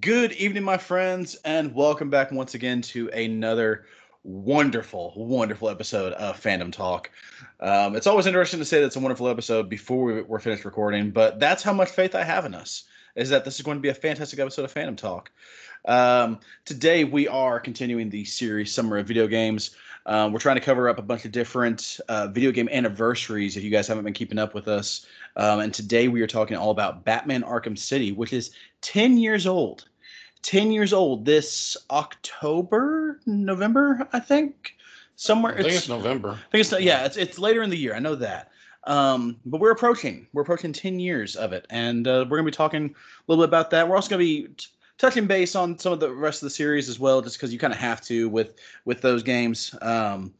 Good evening, my friends, and welcome back once again to another wonderful, wonderful episode of Fandom Talk. Um, it's always interesting to say that it's a wonderful episode before we, we're finished recording, but that's how much faith I have in us. Is that this is going to be a fantastic episode of Fandom Talk. Um, today we are continuing the series Summer of Video Games. Um, we're trying to cover up a bunch of different uh, video game anniversaries if you guys haven't been keeping up with us. Um, and today we are talking all about Batman Arkham City, which is 10 years old. 10 years old this October, November, I think. Somewhere. I think it's, November. I think it's yeah, it's it's later in the year. I know that. Um, but we're approaching we're approaching 10 years of it, and uh, we're gonna be talking a little bit about that. We're also gonna be t- touching base on some of the rest of the series as well, just because you kind of have to with with those games. Um,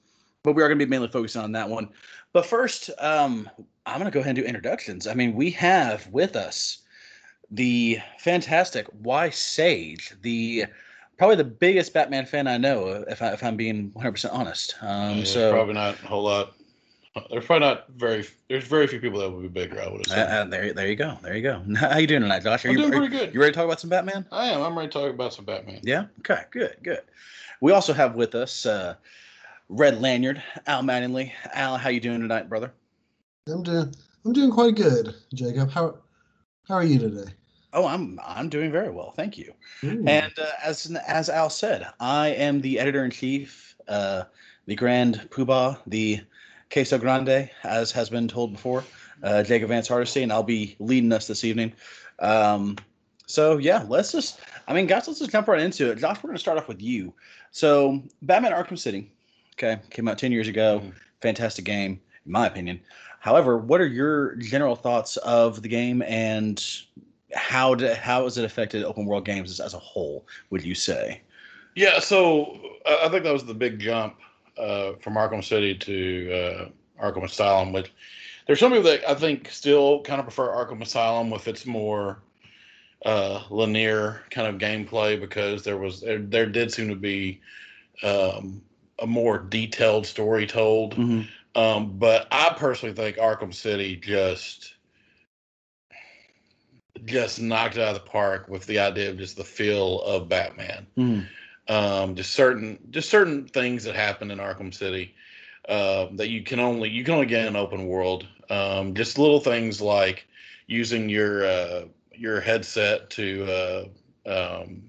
but we are gonna be mainly focusing on that one. But first, um, I'm gonna go ahead and do introductions. I mean, we have with us the fantastic Y Sage, the probably the biggest Batman fan I know, if, I, if I'm being 100 percent honest. Um, Yeah, so probably not a whole lot. There's probably not very. There's very few people that would be bigger. I would uh, assume. uh, there, there you go, there you go. How you doing tonight, Josh? Are I'm you, doing are- pretty good. You ready to talk about some Batman? I am. I'm ready to talk about some Batman. Yeah. Okay. Good. Good. We also have with us uh, Red Lanyard, Al Mattingly. Al, how you doing tonight, brother? I'm doing I'm doing quite good, Jacob. How how are you today? Oh, I'm I'm doing very well, thank you. Ooh. And uh, as as Al said, I am the editor in chief, uh, the Grand Poobah, the Queso Grande, as has been told before, uh, Jacob Vance Hardesty, and I'll be leading us this evening. Um, so yeah, let's just, I mean, guys, let's just jump right into it. Josh, we're going to start off with you. So, Batman Arkham City, okay, came out ten years ago. Mhm. Fantastic game, in my opinion. However, what are your general thoughts of the game and how did, how has it affected open world games as, as a whole? Would you say? Yeah. So I think that was the big jump uh, from Arkham City to uh, Arkham Asylum. Which there's some people that I think still kind of prefer Arkham Asylum with its more uh, linear kind of gameplay because there was there, there did seem to be um, a more detailed story told. Mm-hmm. Um, but I personally think Arkham City just just knocked it out of the park with the idea of just the feel of Batman. Mm-hmm. Um, just certain just certain things that happen in Arkham City uh, that you can only you can only get in an open world. Um, just little things like using your uh, your headset to uh, um,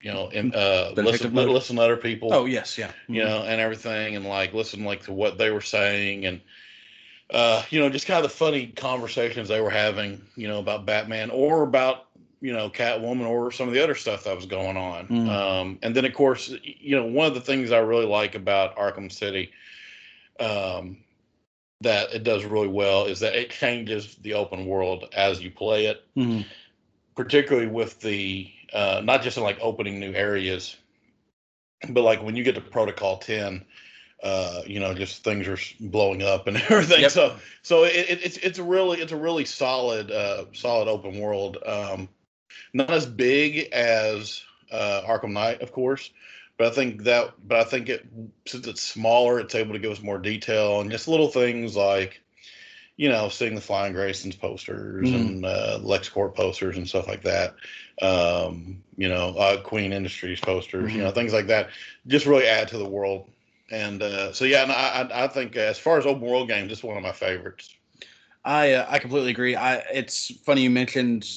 you know in, uh, listen listen to other people Oh yes, yeah. you know, and everything, and like listen like to what they were saying, and uh, you know, just kind of the funny conversations they were having, you know, about Batman or about you know Catwoman or some of the other stuff that was going on. Mm. Um, and then of course, you know, one of the things I really like about Arkham City. Um, that it does really well is that it changes the open world as you play it Mhm. particularly with the uh, not just in like opening new areas, but like when you get to Protocol 10, uh, you know, just things are blowing up and everything. Yep. So, so it, it, it's it's a really it's a really solid uh, solid open world. Um, not as big as uh, Arkham Knight, of course, but I think that but I think it since it's smaller, it's able to give us more detail and just little things like you know, seeing the Flying Graysons posters Mhm. and uh, LexCorp posters and stuff like that. Um, you know, uh, Queen Industries posters, you know, things like that, just really add to the world. And uh, so, yeah, and I, I I think as far as open world games, it's one of my favorites. I uh, I completely agree. I it's funny you mentioned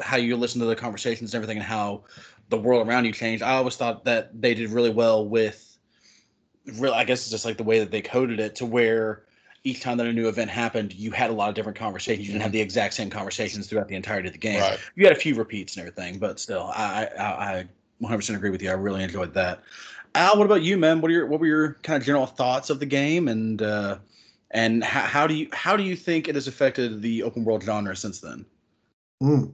how you listen to the conversations and everything and how the world around you changed. I always thought that they did really well with real I guess it's just like the way that they coded it to where each time that a new event happened, you had a lot of different conversations. You didn't have the exact same conversations throughout the entirety of the game. Right. You had a few repeats and everything, but still, I I, I 100% agree with you. I really enjoyed that. Al, what about you, man? What are your what were your kind of general thoughts of the game and uh, and how, how do you how do you think it has affected the open world genre since then? Mm.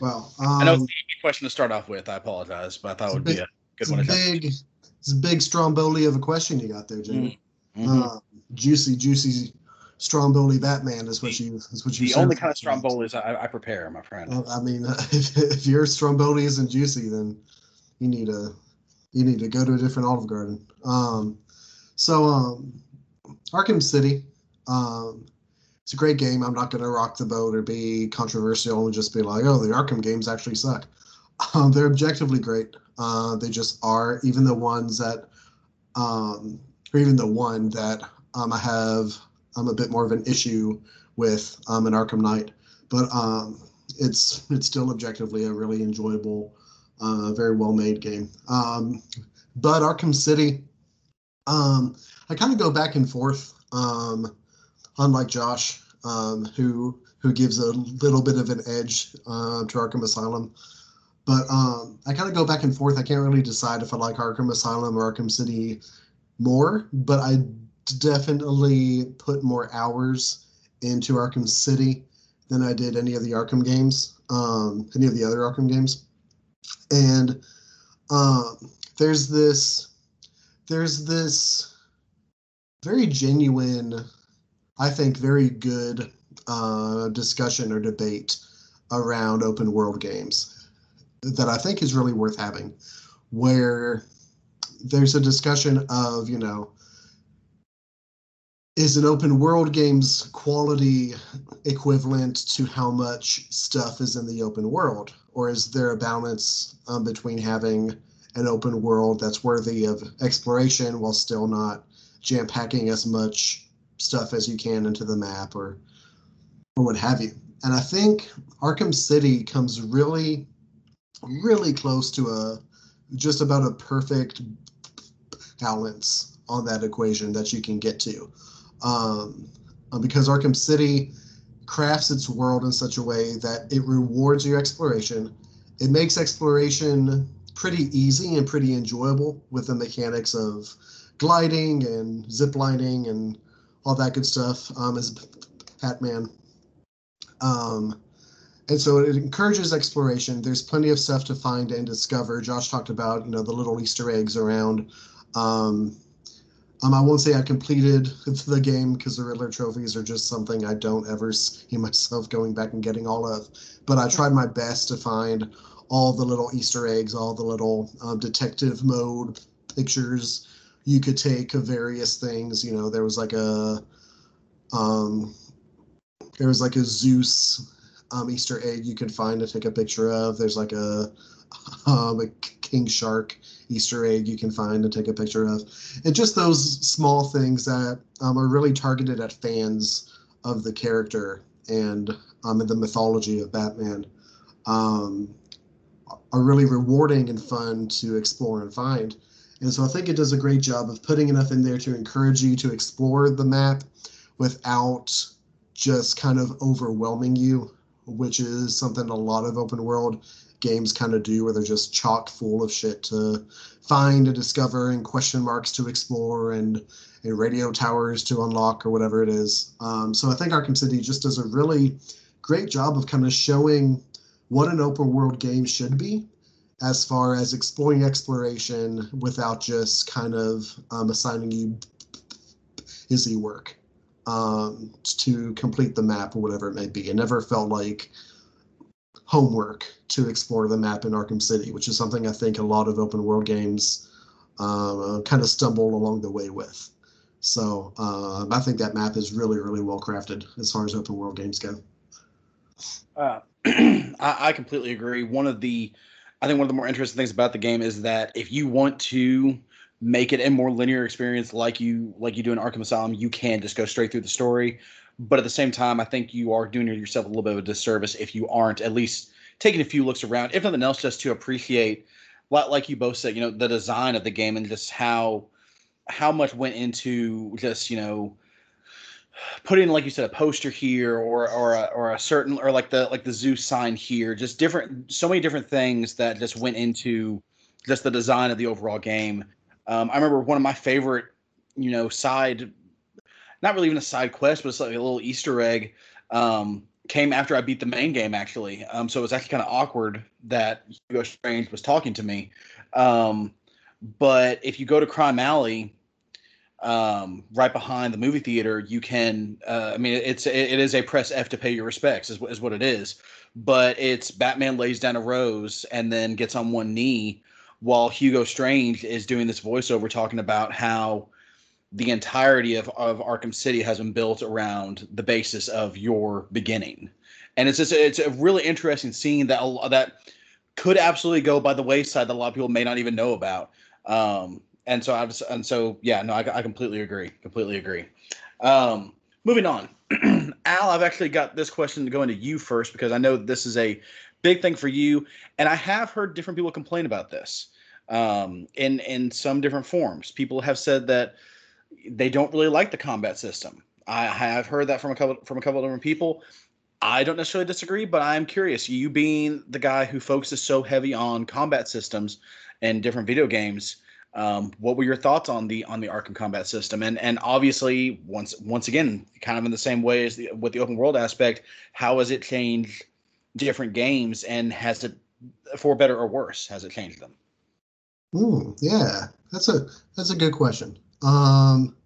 Well, um, I know it's an easy question to start off with. I apologize, but I thought it would be a good it's a one to big it's a big stromboli of a question you got there, Jacob. Mhm. Uh, juicy, juicy stromboli Batman is what you is what you. the only kind of us. strombolis I, I prepare, my friend. Uh, I mean, if, if your stromboli isn't juicy, then you need a you need to go to a different Olive Garden. Um, so um, Arkham City, um, it's a great game. I'm not going to rock the boat or be controversial and just be like, oh, the Arkham games actually suck. Um, they're objectively great. Uh, they just are. Even the ones that, um, or even the one that um, I have, I'm a bit more of an issue with um, an Arkham Knight, but um, it's it's still objectively a really enjoyable, uh, very well made game. Um, but Arkham City, um, I kind of go back and forth. Um, unlike Josh, um, who who gives a little bit of an edge uh, to Arkham Asylum. But um, I kind of go back and forth. I can't really decide if I like Arkham Asylum or Arkham City more, but I definitely put more hours into Arkham City than I did any of the Arkham games, um, any of the other Arkham games. And um, there's this, there's this very genuine, I think, very good uh, discussion or debate around open world games that I think is really worth having, where there's a discussion of, you know, is an open world game's quality equivalent to how much stuff is in the open world? Or is there a balance um, between having an open world that's worthy of exploration while still not jam packing as much stuff as you can into the map or or what have you. And I think Arkham City comes really, really close to a just about a perfect balance on that equation that you can get to. Um, uh, because Arkham City crafts its world in such a way that it rewards your exploration. It makes exploration pretty easy and pretty enjoyable with the mechanics of gliding and zip lining and all that good stuff. Um, as Batman um, and so it encourages exploration. There's plenty of stuff to find and discover. Josh talked about, you know, the little Easter eggs around. Um, um, I won't say I completed the game because the Riddler trophies are just something I don't ever see myself going back and getting all of. But I tried my best to find all the little Easter eggs, all the little um, detective mode pictures you could take various things. You know, there was like a um, there was like a Zeus um, Easter egg you could find to take a picture of. There's like a, um, a King Shark Easter egg you can find to take a picture of. And just those small things that um, are really targeted at fans of the character and um, the mythology of Batman um, are really rewarding and fun to explore and find. And so I think it does a great job of putting enough in there to encourage you to explore the map without just kind of overwhelming you, which is something a lot of open world games kind of do, where they're just chock full of shit to find and discover and question marks to explore and, and radio towers to unlock or whatever it is. Um, so I think Arkham City just does a really great job of kind of showing what an open world game should be as far as exploring exploration without just kind of um, assigning you busy work um, to complete the map or whatever it may be. It never felt like homework to explore the map in Arkham City, which is something I think a lot of open world games uh, kind of stumble along the way with. So uh, I think that map is really, really well crafted as far as open world games go. Uh, I, I completely agree. One of the, I think one of the more interesting things about the game is that if you want to make it a more linear experience like you like you do in Arkham Asylum, you can just go straight through the story. But at the same time, I think you are doing yourself a little bit of a disservice if you aren't at least taking a few looks around, if nothing else, just to appreciate, like you both said, you know, the design of the game and just how how much went into just you know putting like you said a poster here or or a, or a certain or like the like the Zeus sign here, just different so many different things that just went into just the design of the overall game um, I remember one of my favorite, you know, side, not really even a side quest, but it's like a little Easter egg. Um, came after I beat the main game actually. Um, so it was actually kind of awkward that Hugo Strange was talking to me. Um, but if you go to Crime Alley, um, right behind the movie theater, you can. Uh, I mean, it's it, it is a press F to pay your respects, is, is what it is. But it's Batman lays down a rose and then gets on one knee while Hugo Strange is doing this voiceover talking about how the entirety of, of Arkham City has been built around the basis of your beginning. And it's just it's a really interesting scene that that could absolutely go by the wayside that a lot of people may not even know about. Um, and so I was, and so yeah, no, I, I completely agree. Completely agree. Um, moving on, Al, I've actually got this question going to you first because I know this is a big thing for you, and I have heard different people complain about this um, in in some different forms. People have said that they don't really like the combat system. I have heard that from a couple from a couple of different people. I don't necessarily disagree, but I'm curious. You being the guy who focuses so heavy on combat systems and different video games, um, what were your thoughts on the on the Arkham combat system? And and obviously, once once again, kind of in the same way as the, with the open world aspect, how has it changed different games, and has it for better or worse? Has it changed them? Mm, yeah, that's a that's a good question. Um,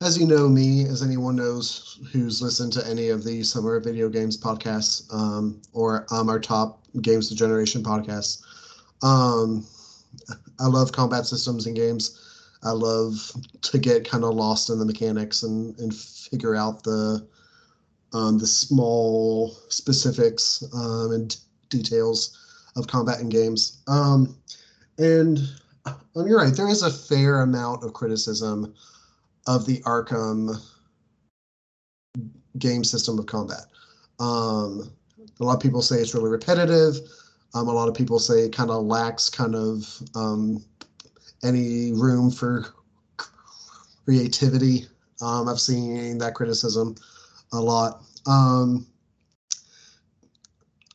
as you know me, as anyone knows who's listened to any of the Summer Video Games podcasts um, or um, our top Games of Generation podcasts, um, I love combat systems in games. I love to get kind of lost in the mechanics and, and figure out the um, the small specifics um, and details of combat in games. Um, and um, you're right, there is a fair amount of criticism of the Arkham game system of combat. Um, a lot of people say it's really repetitive. Um, a lot of people say it kind of lacks kind of um, any room for creativity. Um, I've seen that criticism a lot. Um,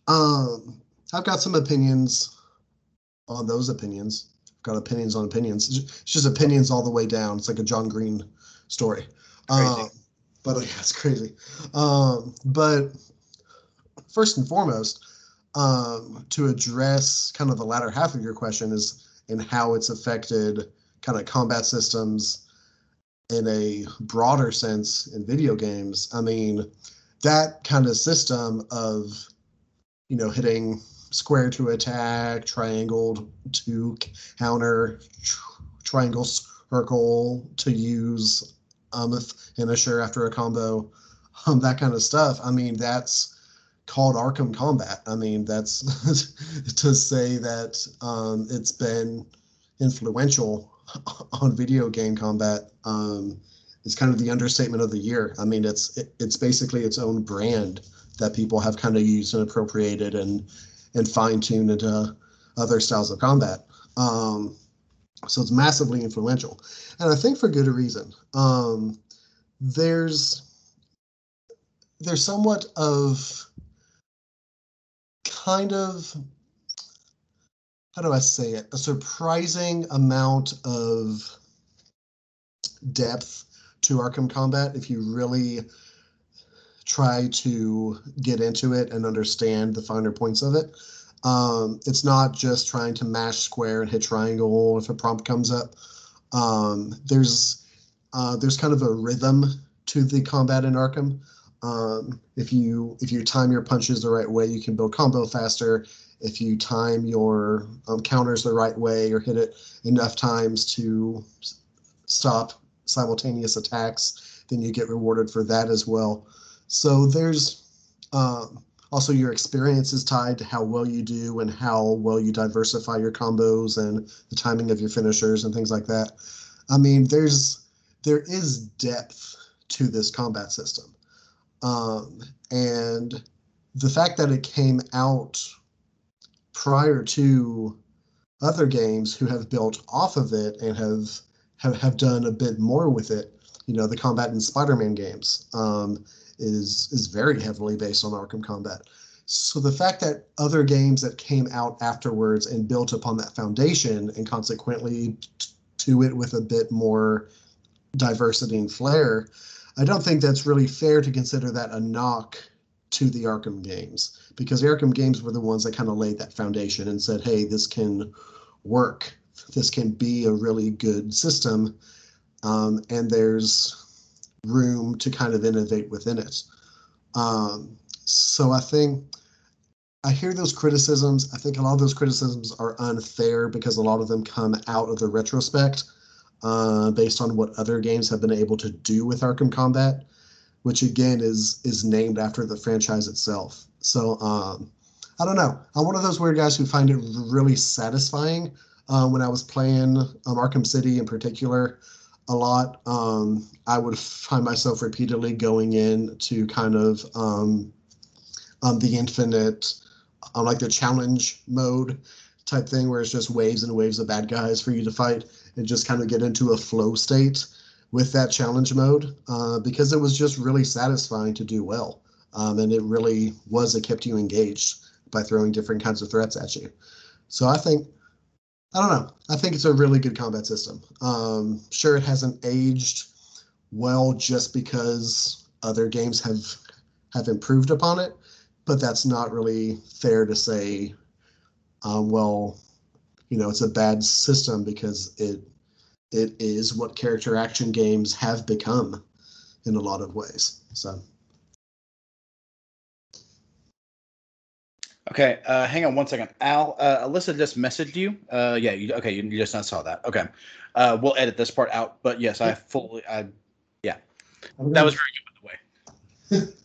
um, I've got some opinions on those opinions. I've got opinions on opinions. It's just opinions all the way down. It's like a John Green story. Um, but yeah, it's crazy. Um, but first and foremost, um, to address kind of the latter half of your question is in how it's affected kind of combat systems in a broader sense in video games. I mean, that kind of system of you know hitting square to attack, triangle to counter, tr- triangle circle to use um, a finisher after a combo, um, that kind of stuff. I mean, that's called Arkham Combat. I mean, that's to say that um, it's been influential on video game combat um, is kind of the understatement of the year. I mean, it's it, it's basically its own brand that people have kind of used and appropriated and and fine tuned into other styles of combat. Um, so it's massively influential, and I think for good reason. Um, there's there's somewhat of kind of how do I say it? A surprising amount of depth to Arkham Combat if you really try to get into it and understand the finer points of it. Um, it's not just trying to mash square and hit triangle if a prompt comes up. Um, there's uh, there's kind of a rhythm to the combat in Arkham. Um, if you if you time your punches the right way, you can build combo faster. If you time your um, counters the right way or hit it enough times to stop simultaneous attacks, then you get rewarded for that as well. So there's um, also your experience is tied to how well you do and how well you diversify your combos and the timing of your finishers and things like that. I mean, there's there is depth to this combat system, um, and the fact that it came out prior to other games who have built off of it and have have, have done a bit more with it. You know, the combat in Spider-Man games um, is is very heavily based on Arkham Combat. So the fact that other games that came out afterwards and built upon that foundation and consequently t- to it with a bit more diversity and flair, I don't think that's really fair to consider that a knock to the Arkham games because the Arkham games were the ones that kind of laid that foundation and said, hey, this can work. This can be a really good system. Um, and there's room to kind of innovate within it. Um, so I think I hear those criticisms. I think a lot of those criticisms are unfair because a lot of them come out of the retrospect uh, based on what other games have been able to do with Arkham Combat, which again is is named after the franchise itself. So um, I don't know. I'm one of those weird guys who find it really satisfying. Uh, when I was playing um, Arkham City in particular, a lot, um, I would find myself repeatedly going in to kind of um, um, the infinite, um, like the challenge mode type thing, where it's just waves and waves of bad guys for you to fight, and just kind of get into a flow state with that challenge mode uh, because it was just really satisfying to do well. Um, and it really was, it kept you engaged by throwing different kinds of threats at you. So I think, I don't know, I think it's a really good combat system. Um, sure, it hasn't aged well just because other games have have improved upon it, but that's not really fair to say. Um, well, you know, it's a bad system because it it is what character action games have become in a lot of ways. So. Okay, uh, hang on one second. Al, uh, Alyssa just messaged you. Uh, yeah, you, okay, you, you just not saw that. Okay, uh, we'll edit this part out. But yes, I fully, I, yeah, that was very good, by the way.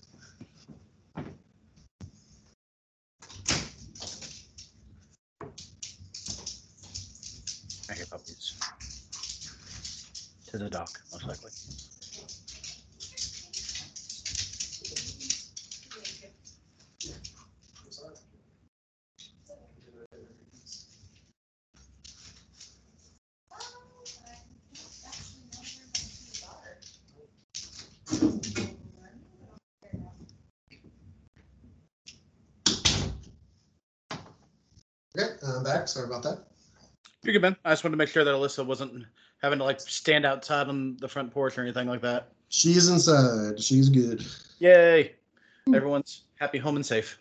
I hear puppies. To the dock, most likely. Okay, I'm back. Sorry about that. You're good, man. I just wanted to make sure that Alyssa wasn't having to like stand outside on the front porch or anything like that. She's inside. She's good. Yay! Everyone's happy, home, and safe.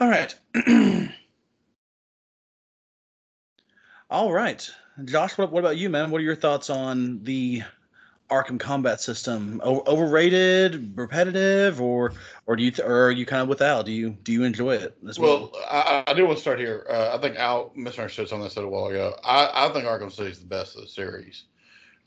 All right. All right, Josh. What, what about you, man? What are your thoughts on the Arkham combat system? O- overrated, repetitive, or or do you th- or are you kind of with Al? Do you do you enjoy it? As Well, I, I do want to start here. Uh, I think Al misunderstood something I said a while ago. I, I think Arkham City is the best of the series.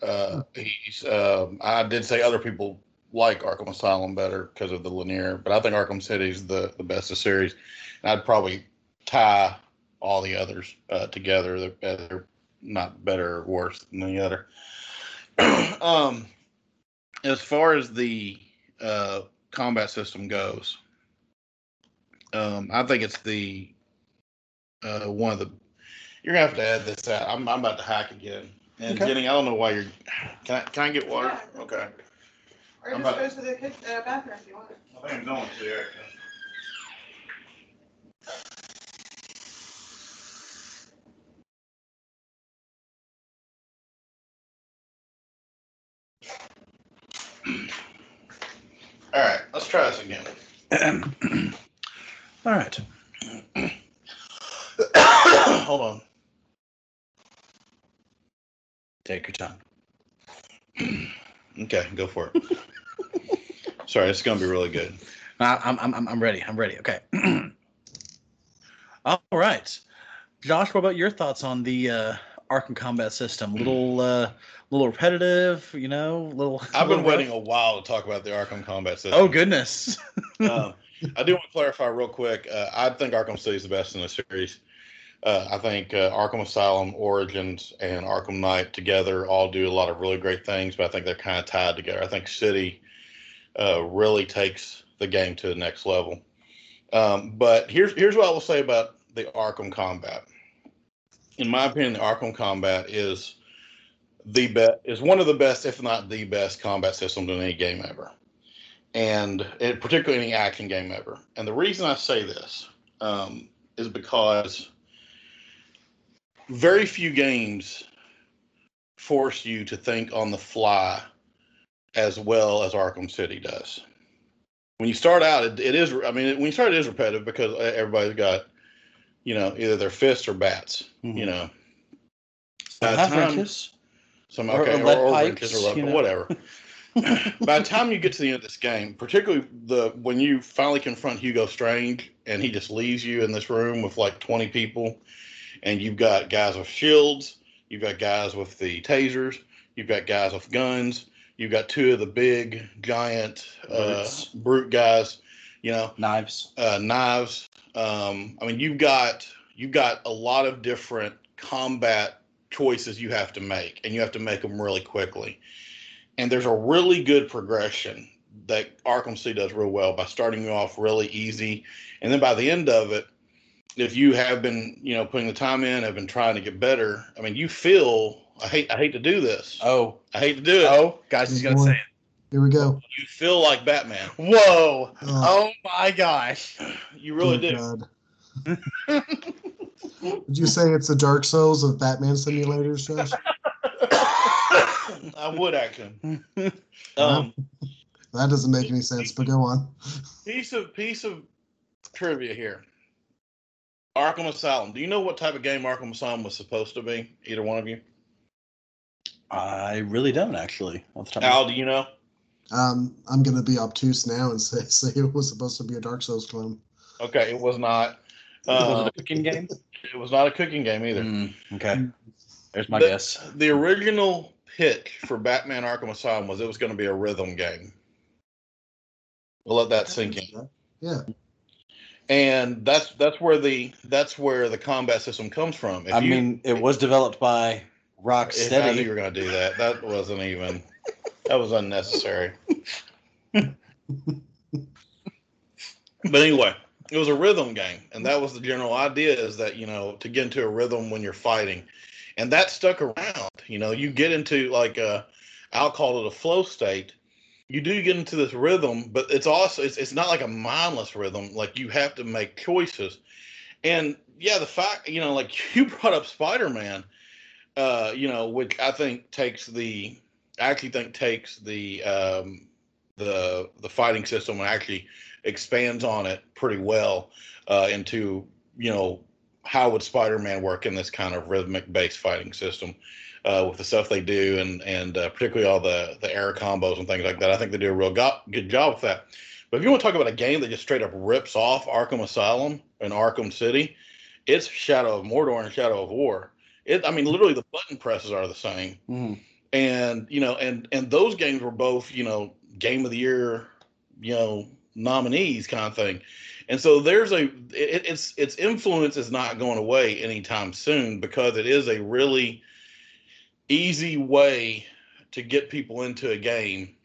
Uh, he's. Um, I did say other people like Arkham Asylum better because of the linear, but I think Arkham City is the the best of the series. And I'd probably tie all the others uh, together. They're, they're not better or worse than the other. um, as far as the uh, combat system goes, um, I think it's the uh, one of the. You're gonna have to add this out. I'm, I'm about to hack again. And Okay. Jenny, I don't know why you're. Can I can I get water? Yeah. Okay. Or I'm just about- go to the kitchen, uh, bathroom if you want. I think I'm going to. Eric. All right, let's try this again. All right. Hold on. Take your time. Okay, go for it. Sorry, it's gonna be really good. I'm, I'm, I'm ready. I'm ready. Okay. All right. Josh, what about your thoughts on the uh, Arkham combat system? Little, uh, little repetitive, you know, little. I've been little waiting rough? a while to talk about the Arkham combat system. Oh goodness. um, I do want to clarify real quick. Uh, I think Arkham City is the best in the series. Uh, I think uh, Arkham Asylum, Origins, and Arkham Knight together all do a lot of really great things, but I think they're kind of tied together. I think City uh, really takes the game to the next level. Um, but here's here's what I will say about the Arkham combat. In my opinion, the Arkham combat is the best is one of the best, if not the best, combat systems in any game ever and it, particularly any action game ever. And the reason I say this um, is because very few games force you to think on the fly as well as Arkham City does. When you start out, it, it is. I mean, when you start, it is repetitive because everybody's got, you know, either their fists or bats. You know, the time-. Some Or- or okay, or, or, pikes, wrenches or you know. whatever. By the time you get to the end of this game, particularly the when you finally confront Hugo Strange and he just leaves you in this room with like twenty people, and you've got guys with shields, you've got guys with the tasers, you've got guys with guns, you've got two of the big giant uh, brute guys, you know, Knives. uh, knives. Um, I mean, you've got you've got a lot of different combat choices you have to make, and you have to make them really quickly. And there's a really good progression that Arkham City does real well by starting you off really easy, and then by the end of it, if you have been, you know, putting the time in, have been trying to get better. I mean, you feel. I hate. I hate to do this. Oh, I hate to do it. oh, guys, he's gonna say it. Here we go. You feel like Batman. Whoa! Oh, Oh my gosh! You really good do. God. Would you say it's the Dark Souls of Batman simulators, Josh? I would actually. Um, That doesn't make any sense, but go on. piece of piece of trivia here. Arkham Asylum. Do you know what type of game Arkham Asylum was supposed to be? Either one of you. I really don't actually. Off the top Al, do you know? Um, I'm going to be obtuse now and say, say it was supposed to be a Dark Souls clone. Okay, it was not. Was Uh, it a cooking game? it was not a cooking game either. Mm, okay, there's my The- guess. The original pitch for Batman Arkham Asylum was it was going to be a rhythm game. We'll let that sink in. Yeah. And that's that's where the that's where the combat system comes from. If I you- mean, it was developed by If I knew you were going to do that. That wasn't even. That was unnecessary. but anyway, it was a rhythm game, and that was the general idea: is that you know to get into a rhythm when you're fighting, and that stuck around. You know, you get into like a, I'll call it a flow state. You do get into this rhythm, but it's also it's it's not like a mindless rhythm. Like you have to make choices, and yeah, the fact you know, like you brought up Spider Man uh, you know, which I think takes the, I actually think takes the um, the the fighting system and actually expands on it pretty well uh, into you know how would Spider-Man work in this kind of rhythmic based fighting system uh, with the stuff they do and and uh, particularly all the the air combos and things like that. I think they do a real go- good job with that. But if you want to talk about a game that just straight up rips off Arkham Asylum and Arkham City, it's Shadow of Mordor and Shadow of War. It, I mean, literally the button presses are the same, Mhm. and you know, and and those games were both you know game of the year, you know, nominees kind of thing. And so there's a it, it's its influence is not going away anytime soon because it is a really easy way to get people into a game.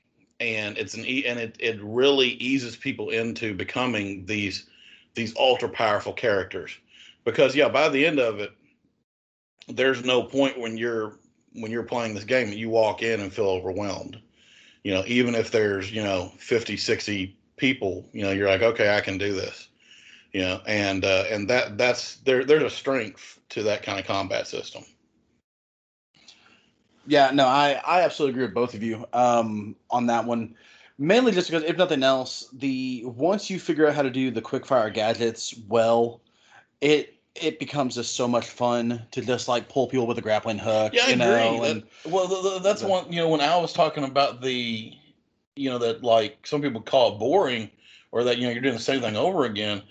And it's an e- and it, it really eases people into becoming these these ultra powerful characters. Because yeah by the end of it there's no point when you're when you're playing this game you walk in and feel overwhelmed. You know even if there's you know 50 60 people you know you're like okay i can do this you know and uh and that that's there there's a strength to that kind of combat system Yeah, no, I I absolutely agree with both of you um, on that one. Mainly just because, if nothing else, the once you figure out how to do the quickfire gadgets well, it it becomes just so much fun to just like pull people with a grappling hook. Yeah, I you agree. know, That- and well, th- th- that's the- one. You know, when Al was talking about the, you know, that like some people call it boring, or that you know you're doing the same thing over again.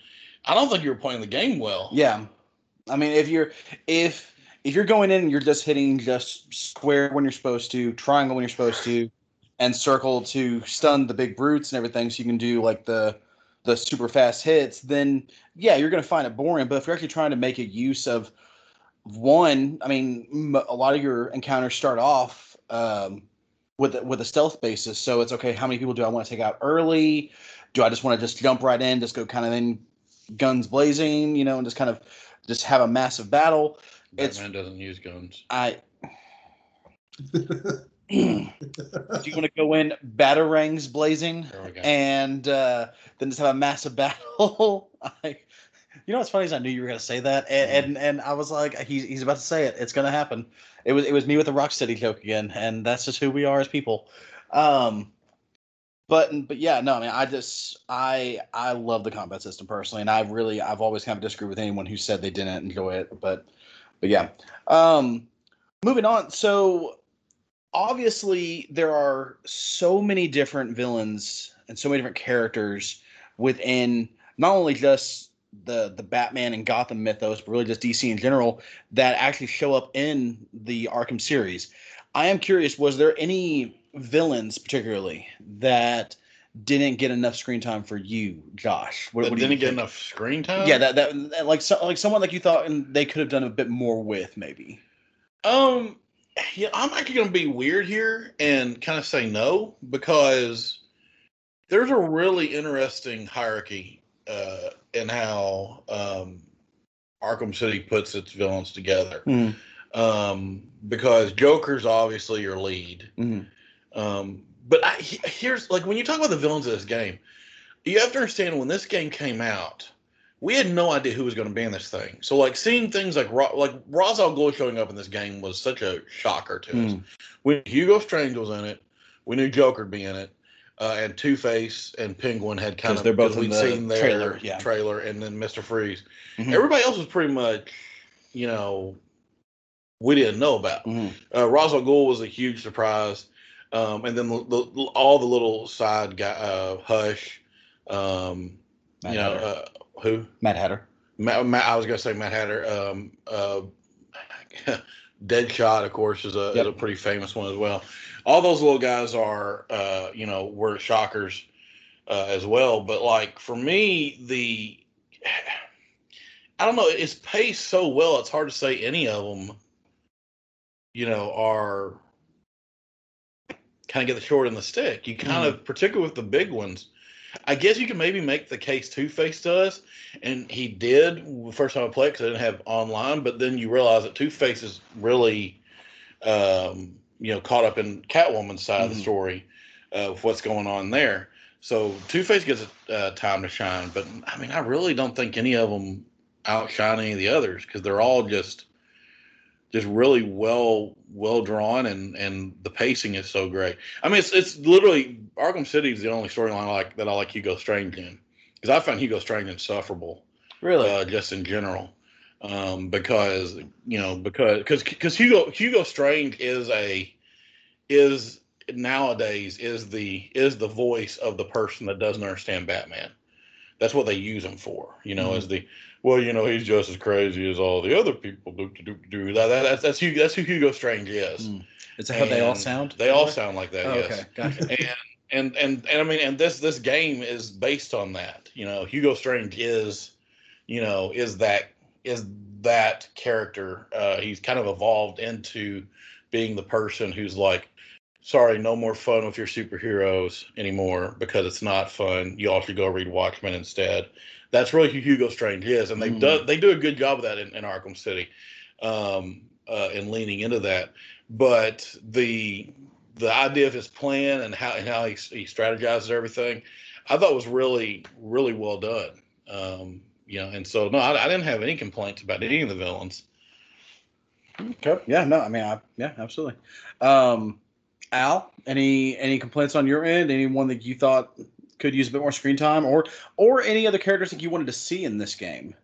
I don't think you're playing the game well. yeah, I mean, if you're if if you're going in and you're just hitting just square when you're supposed to, triangle when you're supposed to, and circle to stun the big brutes and everything, so you can do like the the super fast hits, then yeah, you're going to find it boring. But if you're actually trying to make a use of one, I mean, a lot of your encounters start off um, with a- with a stealth basis. So it's okay. How many people do I want to take out early? Do I just want to just jump right in, just go kind of in guns blazing, you know, and just kind of just have a massive battle? It's- Batman doesn't use guns. I. do you want to go in batarangs blazing? There we go. and uh, then just have a massive battle. I, you know what's funny is I knew you were gonna say that, and and, and I was like, he's, he's about to say it. It's gonna happen. It was it was me with the Rocksteady joke again, and that's just who we are as people. Um, but but yeah, no, I mean, I just I I love the combat system personally, and I really I've always kind of disagreed with anyone who said they didn't enjoy it, but but yeah. Um, moving on, so obviously there are so many different villains and so many different characters within not only just the the Batman and Gotham mythos, but really just DC in general that actually show up in the Arkham series. I am curious, was there any villains particularly that didn't get enough screen time for you, Josh? What, what you didn't get think? enough screen time. Yeah, that, that that- like so, like someone like you thought and they could have done a bit more with maybe. Um, yeah, I'm actually going to be weird here and kind of say no because there's a really interesting hierarchy uh, in how um, Arkham City puts its villains together. Mhm. Um, because Joker's obviously your lead. Mhm. Um, but I, here's like when you talk about the villains of this game, you have to understand when this game came out, we had no idea who was going to be in this thing. So like seeing things like Ra- like Ra's al Ghul showing up in this game was such a shocker to us. Mm. We knew Hugo Strange was in it. We knew Joker'd be in it. Uh, and Two Face and Penguin had kind of they're both we'd the seen their trailer, yeah. trailer, and then Mister Freeze. Mhm. Everybody else was pretty much, you know, we didn't know about. Mhm. Uh, Ra's al was a huge surprise, um, and then the, the, all the little side guy, uh, Hush, um, you know, uh, who? Mad Hatter. Matt, Matt, I was gonna say Mad Hatter. Um, uh, Deadshot, of course, is a, is a pretty famous one as well. All those little guys are, uh, you know, were shockers uh, as well. But like for me, the I don't know, it's paced so well. It's hard to say any of them, you know, are kind of get the short end of the stick. You kind of, particularly with the big ones, I guess you can maybe make the case Two Face does, and he did the first time I played because I didn't have online. But then you realize that Two Face is really, um, you know, caught up in Catwoman's side of the Mhm. story uh, of what's going on there. So Two Face gets uh, time to shine, but I mean, I really don't think any of them outshine any of the others because they're all just just really well well drawn and and the pacing is so great. I mean, it's it's literally Arkham City is the only storyline I like that I like Hugo Strange in because I find Hugo Strange insufferable Really? uh, just in general um, because you know because because because Hugo Hugo Strange is a is nowadays is the is the voice of the person that doesn't understand Batman. That's what they use him for, you know, as the well, you know, he's just as crazy as all the other people do. do, do. That, that, that's that's who that's who Hugo Strange is. Mm. Is that how they all sound? They all sound like that. Oh, yes okay. Gotcha. and and and and I mean, and this this game is based on that. You know, Hugo Strange is, you know, is that is that character. Uh, he's kind of evolved into being the person who's like, sorry, no more fun with your superheroes anymore because it's not fun. You all should go read Watchmen instead. That's really who Hugo Strange is, and they Mm. do they do a good job of that in, in Arkham City, um, uh, and leaning into that. But the the idea of his plan and how and how he, he strategizes everything, I thought was really really well done. Um, you know, and so no, I, I didn't have any complaints about any of the villains. Okay. Yeah. No. I mean, I, yeah, absolutely. Um, Al, any any complaints on your end? Anyone that you thought could use a bit more screen time, or or any other characters that you wanted to see in this game,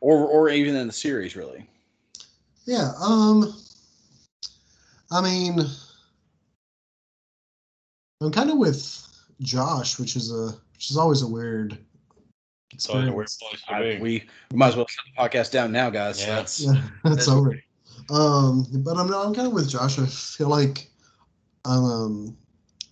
or or even in the series, really? Yeah. Um. I mean, I'm kind of with Josh, which is a which is always a weird It's always a weird place to I, be. we, we might as well shut the podcast down now, guys. Yeah. That's Yeah, that's That's over. Um, but I'm I'm kind of with Josh. I feel like um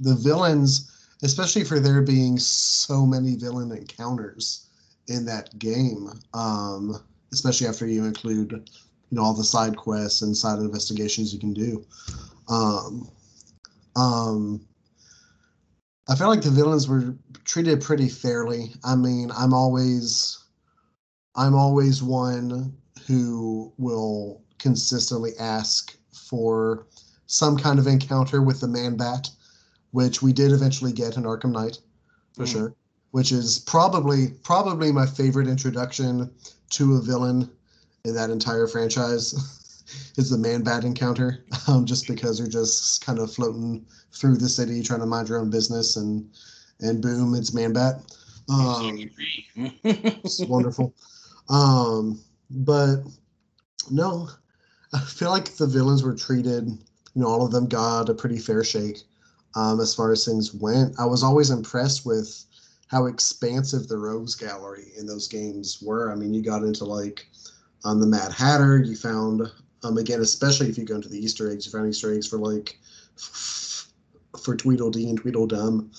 the villains, especially for there being so many villain encounters in that game, um, especially after you include you know all the side quests and side investigations you can do. Um, um, I feel like the villains were treated pretty fairly. I mean, I'm always I'm always one who will consistently ask for some kind of encounter with the man bat, which we did eventually get in Arkham Knight, for Mm. sure. Which is probably probably my favorite introduction to a villain in that entire franchise. is the man bat encounter, um, just because you're just kind of floating through the city trying to mind your own business, and and boom, it's man bat. Um, it's wonderful. Um, but no, I feel like the villains were treated, you know, all of them got a pretty fair shake um, as far as things went. I was always impressed with how expansive the rogues gallery in those games were. I mean, you got into like um, the Mad Hatter, you found, um, again, especially if you go into the Easter eggs, you found Easter eggs for like for Tweedledee and Tweedledum.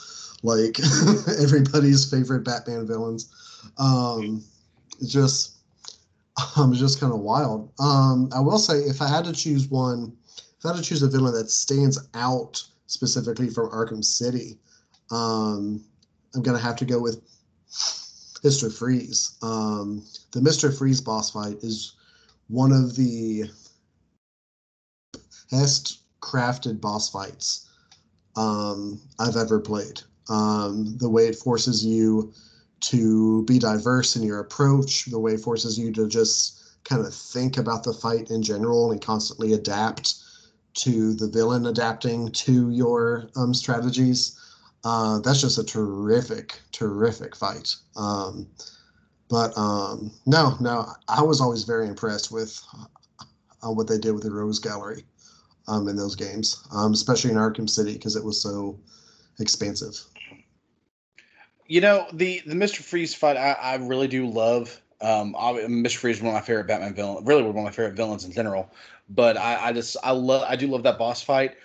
like everybody's favorite Batman villains. Um, just, um, just kind of wild. Um, I will say, if I had to choose one, if I had to choose a villain that stands out specifically from Arkham City, um, I'm gonna have to go with Mr. Freeze. Um, the Mr. Freeze boss fight is one of the best crafted boss fights um, I've ever played. Um, the way it forces you to be diverse in your approach, the way it forces you to just kind of think about the fight in general and constantly adapt to the villain adapting to your um, strategies. Uh, that's just a terrific, terrific fight. Um, but um, no, no, I was always very impressed with uh, what they did with the Rogues Gallery um, in those games, um, especially in Arkham City because it was so expansive. You know the the Mister Freeze fight. I, I really do love. Um, Mister Freeze is one of my favorite Batman villains, Really, one of my favorite villains in general. But I, I just I love I do love that boss fight.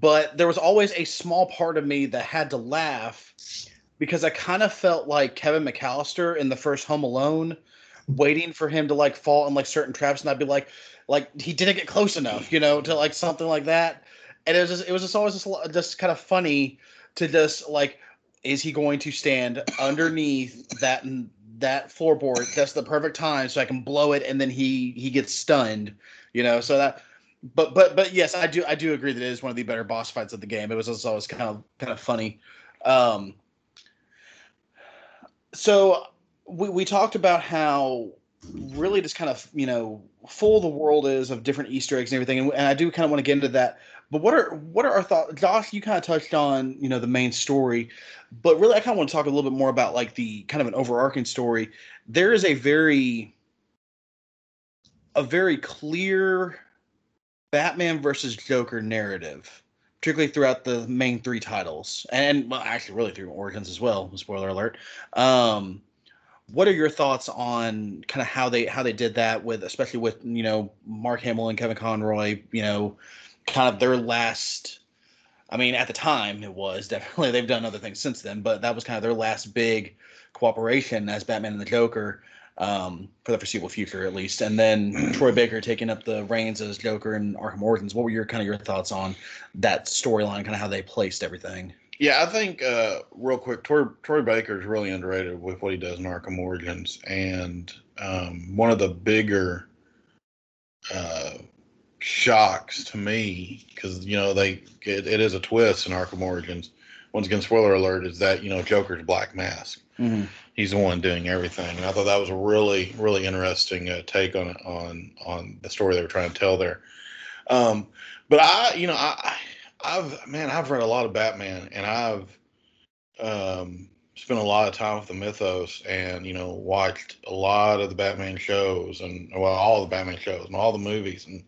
But there was always a small part of me that had to laugh because I kind of felt like Kevin McAllister in the first Home Alone, waiting for him to like fall in like certain traps, and I'd be like, like he didn't get close enough, you know, to like something like that. And it was just it was just always just, just kind of funny to just like, is he going to stand underneath that that floorboard? That's the perfect time so I can blow it, and then he he gets stunned, you know. So that, but but but yes, I do I do agree that it is one of the better boss fights of the game. It was just always kind of kind of funny. Um, so we we talked about how really just kind of you know full the world is of different Easter eggs and everything, and, and I do kind of want to get into that. But what are what are our thoughts, Josh? You kind of touched on you know the main story, but really I kind of want to talk a little bit more about like the kind of an overarching story. There is a very a very clear Batman versus Joker narrative, particularly throughout the main three titles, and well, actually really through Origins as well. Spoiler alert. Um, what are your thoughts on kind of how they how they did that with especially with you know Mark Hamill and Kevin Conroy, you know, kind of their last I mean, at the time it was definitely they've done other things since then, but that was kind of their last big cooperation as Batman and the Joker um, for the foreseeable future, at least. And then Troy Baker taking up the reins as Joker and Arkham Origins. What were your kind of your thoughts on that storyline, kind of how they placed everything? Yeah, I think uh, real quick, Troy, Troy Baker is really underrated with what he does in Arkham Origins, and um, one of the bigger uh, shocks to me because you know they it, it is a twist in Arkham Origins. Once again, spoiler alert is that you know Joker's Black Mask. Mm-hmm. He's the one doing everything, and I thought that was a really really interesting uh, take on on on the story they were trying to tell there. Um, but I, you know, I I've man, I've read a lot of Batman, and I've um, spent a lot of time with the mythos, and you know, watched a lot of the Batman shows, and well, all the Batman shows and all the movies, and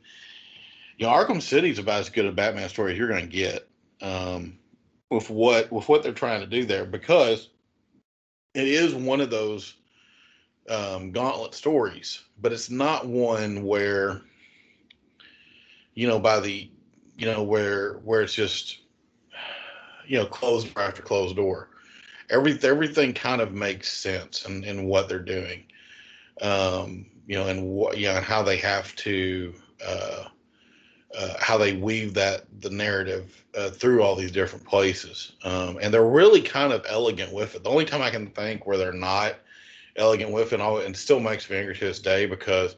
know, Arkham City is about as good a Batman story as you're going to get um, with what with what they're trying to do there, because it is one of those um, gauntlet stories, but it's not one where you know by the you know, where where it's just you know closed door after closed door. Every everything kind of makes sense in, in what they're doing, um, you know, and what you know, and how they have to uh, uh, how they weave that the narrative uh, through all these different places, um, and they're really kind of elegant with it. The only time I can think where they're not elegant with it, and, all, and still makes me angry to this day because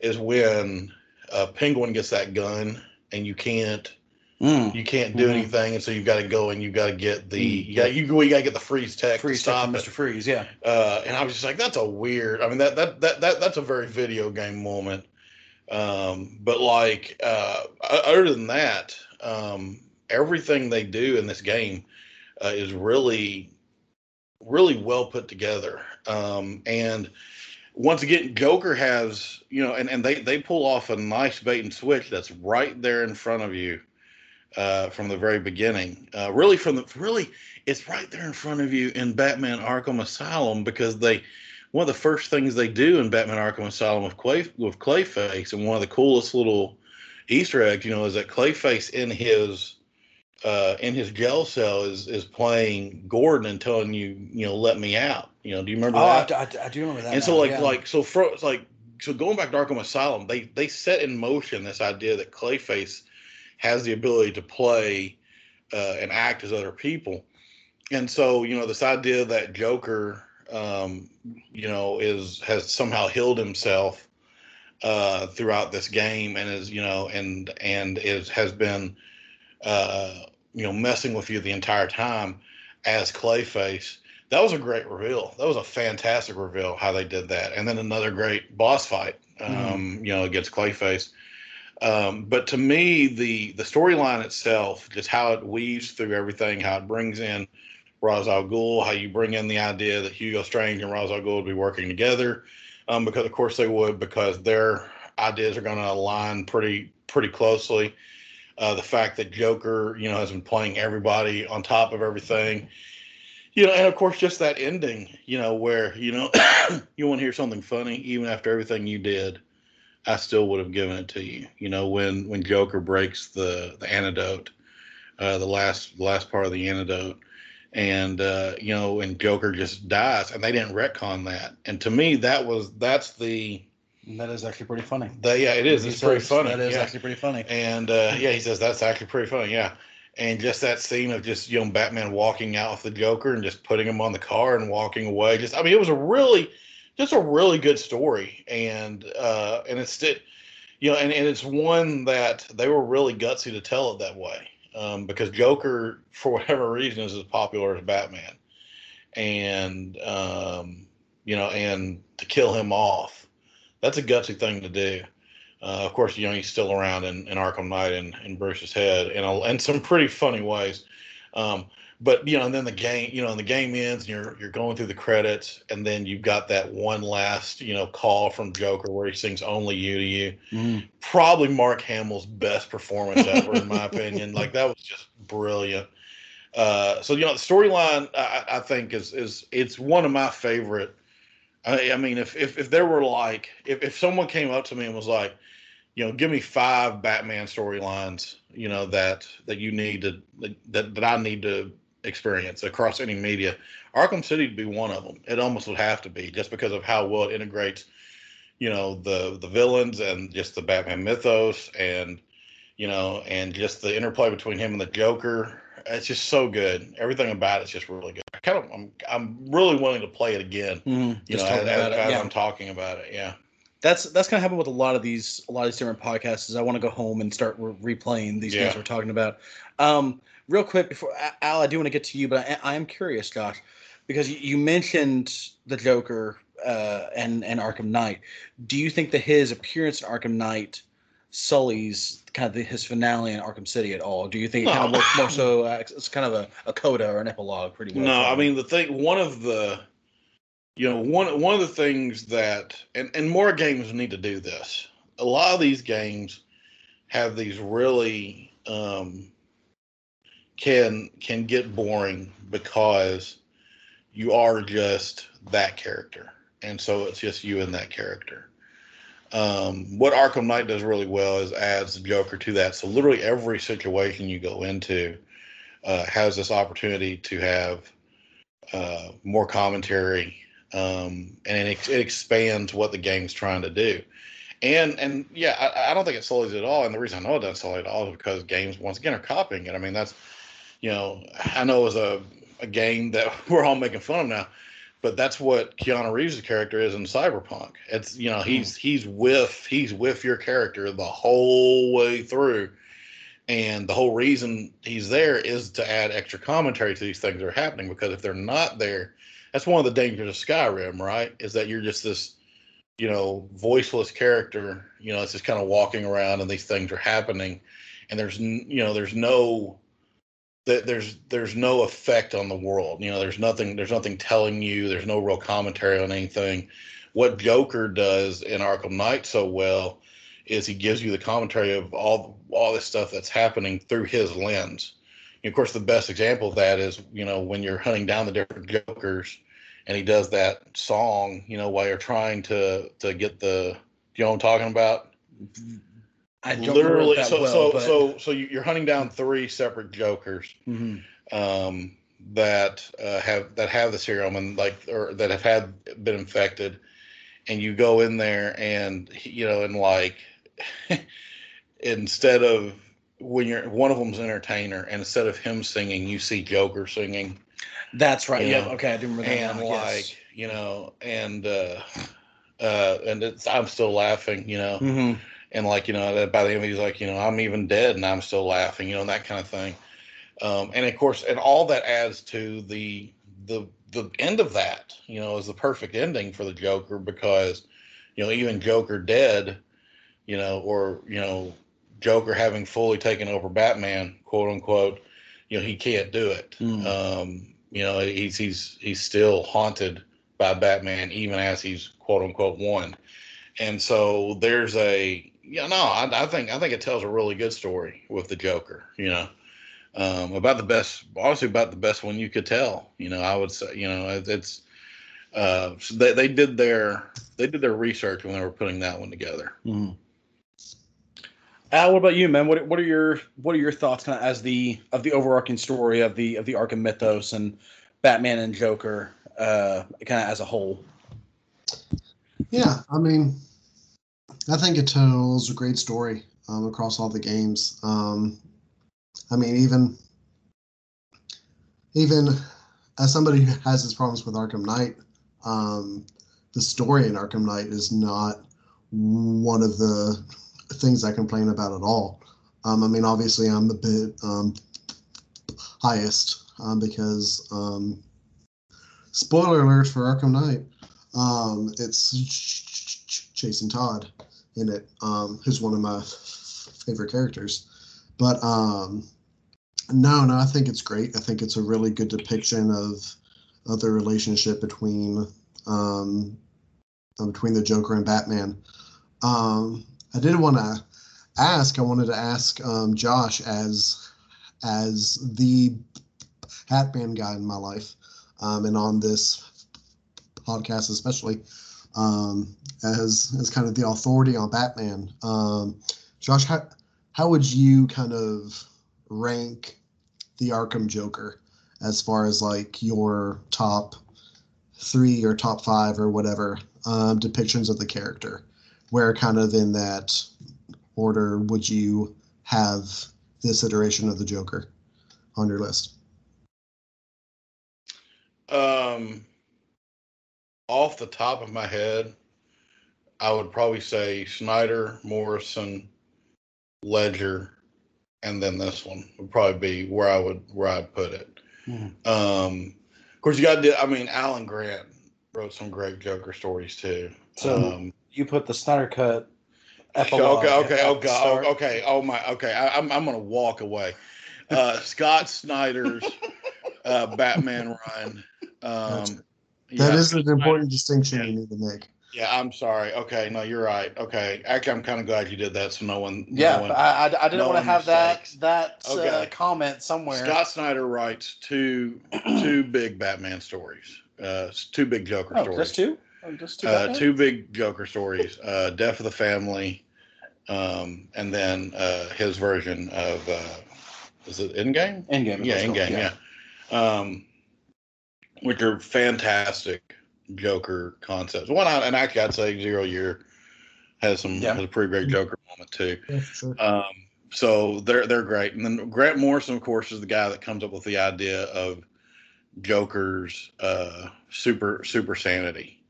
is when uh, Penguin gets that gun and you can't Mm. you can't do Mhm. anything, and so you've got to go and you've got to get the you got you, you got to get the freeze tech Freeze to stop from. Mr. Freeze, yeah. Uh, and I was just like, that's a weird. I mean, that that that, that that's a very video game moment. Um, but like uh, other than that, um, everything they do in this game uh, is really really well put together. Um, and once again, Joker has, you know, and, and they, they pull off a nice bait and switch that's right there in front of you uh, from the very beginning. Uh, really, from the really, it's right there in front of you in Batman Arkham Asylum because they, one of the first things they do in Batman Arkham Asylum with Clay with Clayface, and one of the coolest little Easter eggs, you know, is that Clayface in his uh, in his jail cell is is playing Gordon and telling you, you know, let me out. You know, do you remember Oh, that? I, I do remember that. and so like yeah. like so for it's like so going back to Arkham Asylum, they they set in motion this idea that Clayface has the ability to play uh, and act as other people, and so you know this idea that Joker, um, you know, is has somehow healed himself uh, throughout this game and is you know and and is has been uh, you know messing with you the entire time as Clayface. That was a great reveal. That was a fantastic reveal how they did that, and then another great boss fight, um, you know, against Clayface. Um, but to me, the the storyline itself, just how it weaves through everything, how it brings in Ra's al Ghul, how you bring in the idea that Hugo Strange and Ra's al Ghul would be working together, um, because of course they would, because their ideas are going to align pretty pretty closely. Uh, the fact that Joker, you know, has been playing everybody on top of everything, you know, and of course just that ending, you know, where you know you want to hear something funny, even after everything you did, I still would have given it to you. You know, when when Joker breaks the the antidote, uh, the last last part of the antidote, and uh, you know, and Joker just dies, and they didn't retcon that. And to me, that was that's the that is actually pretty funny. the yeah, it is. He It's pretty funny. That is yeah. actually pretty funny. And uh, yeah, he says that's actually pretty funny. Yeah. And just that scene of just you know Batman walking out with the Joker and just putting him on the car and walking away. Just I mean, it was a really, just a really good story. And uh, and it's it, you know, and, and it's one that they were really gutsy to tell it that way um, because Joker, for whatever reason, is as popular as Batman, and um, you know, and to kill him off, that's a gutsy thing to do. Uh, of course, you know he's still around in, in Arkham Knight and in Bruce's head, in a, in some pretty funny ways. Um, but you know, and then the game, you know, and the game ends, and you're you're going through the credits, and then you've got that one last, you know, call from Joker where he sings "Only You" to you. Mhm. Probably Mark Hamill's best performance ever, in my opinion. Like that was just brilliant. Uh, so you know, the storyline I, I think is is it's one of my favorite. I, I mean, if, if if there were like if if someone came up to me and was like, you know, give me five Batman storylines, you know, that that you need to that that I need to experience across any media, Arkham City would be one of them. It almost would have to be just because of how well it integrates, you know, the the villains and just the Batman mythos and you know, and just the interplay between him and the Joker. It's just so good. Everything about it's just really good. I kind of I'm I'm really willing to play it again. Mhm. You Just know, as, talking about as, as yeah. I'm talking about it. Yeah. that's that's kind of happened with a lot of these a lot of these different podcasts is i want to go home and start re- replaying these Yeah. games we're talking about um real quick before al i do want to get to you but i, I am curious josh because you, mentioned the joker uh and and arkham knight do you think that his appearance in arkham knight sullies kind of the, his finale in arkham city at all do you think it kind of No. works more so uh, it's kind of a, a coda or an epilogue pretty well No, I mean the thing. One of the, you know, one one of the things that, and and more games need to do this. A lot of these games have these really um, can can get boring because you are just that character, and so it's just you and that character. Um, what Arkham Knight does really well is adds the Joker to that. So literally every situation you go into uh, has this opportunity to have uh, more commentary, um, and it, it expands what the game's trying to do. And and yeah, I, I don't think it sullies it at all. And the reason I know it doesn't sully it at all is because games once again are copying it. I mean, that's you know, I know it was a, a game that we're all making fun of now, but that's what Keanu Reeves' character is in Cyberpunk. It's you know he's hmm. he's with he's with your character the whole way through, and the whole reason he's there is to add extra commentary to these things that are happening. Because if they're not there, that's one of the dangers of Skyrim, right? Is that you're just this you know voiceless character. You know, it's just kind of walking around and these things are happening, and there's you know there's no that there's there's no effect on the world. You know, there's nothing there's nothing telling you. There's no real commentary on anything. What Joker does in Arkham Knight so well is he gives you the commentary of all all this stuff that's happening through his lens. And of course, the best example of that is you know when you're hunting down the different Jokers, and he does that song. You know, while you're trying to to get the you know I'm talking about. I don't literally. so well, so but- so so you- you're hunting down three separate Jokers Mhm. um, that uh, have that have the serum and like or that have had been infected, and you go in there and you know and like instead of when you're one of them's an entertainer and instead of him singing you see Joker singing That's right. Yeah. know, Okay. I do remember that. and now, like yes. you know and uh uh and it's i'm still laughing you know Mhm. And like you know by the end he's like you know i'm even dead and i'm still laughing you know that kind of thing. Um and of course and all that adds to the the the end of that you know is the perfect ending for the joker because you know even joker dead you know or you know joker having fully taken over batman quote unquote you know he can't do it. Mm. um you know he's he's he's still haunted by batman even as he's quote unquote won and so there's a you no, I, I think i think it tells a really good story with the joker you know um about the best honestly about the best one you could tell you know i would say you know it, it's uh so they, they did their they did their research when they were putting that one together Mhm. Al, what about you, man? What what are your what are your thoughts, kind of as the of the overarching story of the of the Arkham mythos and Batman and Joker, uh, kind of as a whole? Yeah, I mean, I think it tells a great story um, across all the games. Um, I mean, even even as somebody who has his problems with Arkham Knight, um, the story in Arkham Knight is not one of the things I complain about at all. Um, I mean, obviously, I'm a bit um, highest um, because um, spoiler alert for Arkham Knight. Um, it's Jason Todd in it, um, who's one of my favorite characters. But um, no, no, I think it's great. I think it's a really good depiction of of the relationship between um, uh, between the Joker and Batman. Um, I did want to ask. I wanted to ask um, Josh as as the Batman guy in my life, um, and on this podcast especially, um, as as kind of the authority on Batman. Um, Josh, how how would you kind of rank the Arkham Joker as far as like your top three or top five or whatever um, depictions of the character? Where kind of in that order would you have this iteration of the Joker on your list? Um, off the top of my head, I would probably say Snyder, Morrison, Ledger, and then this one would probably be where I would where I'd put it. Mhm. Um, of course, you got to. I mean, Alan Grant wrote some great Joker stories too. So- um, You put the Snyder cut. okay, epilogue okay, at oh god, okay, oh my, okay. I, I'm I'm gonna walk away. Uh, Scott Snyder's uh, Batman run. Um, That yeah, is an important distinction you need to make. Yeah, I'm sorry. Okay, no, you're right. Okay, actually, I'm kind of glad you did that, so no one. no Yeah, one- I, I, I didn't no want to have that mistakes. that uh, Okay. comment somewhere. Scott Snyder writes two two big Batman stories, uh, two big Joker oh, stories, just two? Oh, just two. uh, two big Joker stories, uh, Death of the Family, um, and then uh, his version of uh, is it Endgame? Endgame. yeah, that's in cool, game, yeah. Um, which are fantastic Joker concepts. One, I- and actually, I'd say Zero Year has some Yeah. has a pretty great Joker moment too. Yeah, sure. Um, so they're they're great. And then Grant Morrison, of course, is the guy that comes up with the idea of Joker's uh, super super sanity,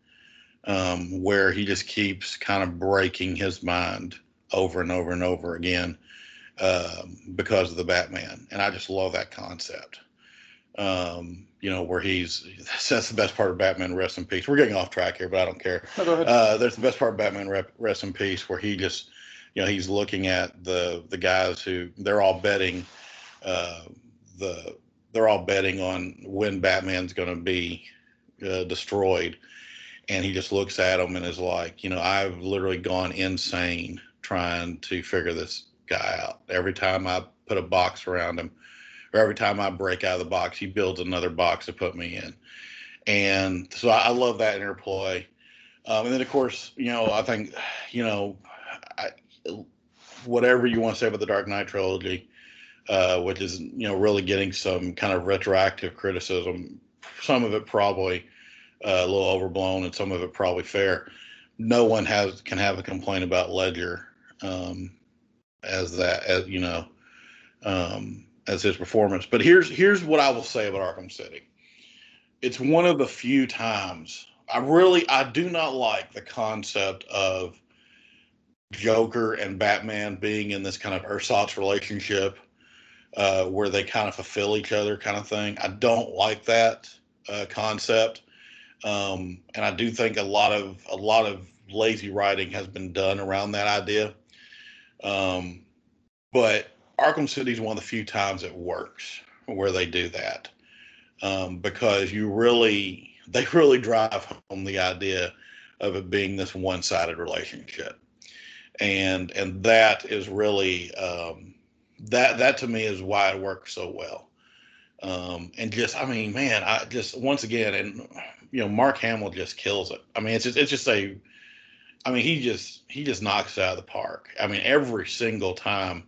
um, where he just keeps kind of breaking his mind over and over and over again um, because of the Batman, and I just love that concept. Um, you know, where he's that's the best part of Batman. Rest in peace. We're getting off track here, but I don't care. No, go ahead. Uh, there's the best part of Batman Rest in Peace, where he just, you know, he's looking at the the guys who they're all betting, uh, the they're all betting on when Batman's going to be uh, destroyed, and he just looks at them and is like, you know, I've literally gone insane trying to figure this guy out. Every time I put a box around him, or every time I break out of the box, he builds another box to put me in. And so I, I love that interplay. Um, and then, of course, you know, I think, you know, I, whatever you want to say about the Dark Knight trilogy, uh, which is you know really getting some kind of retroactive criticism. Some of it probably uh, a little overblown, and some of it probably fair. No one has can have a complaint about Ledger um, as that as you know um, as his performance. But here's here's what I will say about Arkham City. It's one of the few times I really I do not like the concept of Joker and Batman being in this kind of ersatz relationship uh, where they kind of fulfill each other, kind of thing. I don't like that uh, concept, um, and I do think a lot of a lot of lazy writing has been done around that idea. Um, but Arkham City is one of the few times it works where they do that um, because you really they really drive home the idea of it being this one-sided relationship. And and that is really um, that that to me is why it works so well. Um, and just i mean man i just once again and you know mark hamill just kills it. I mean it's just it's just a i mean he just he just knocks it out of the park. I mean every single time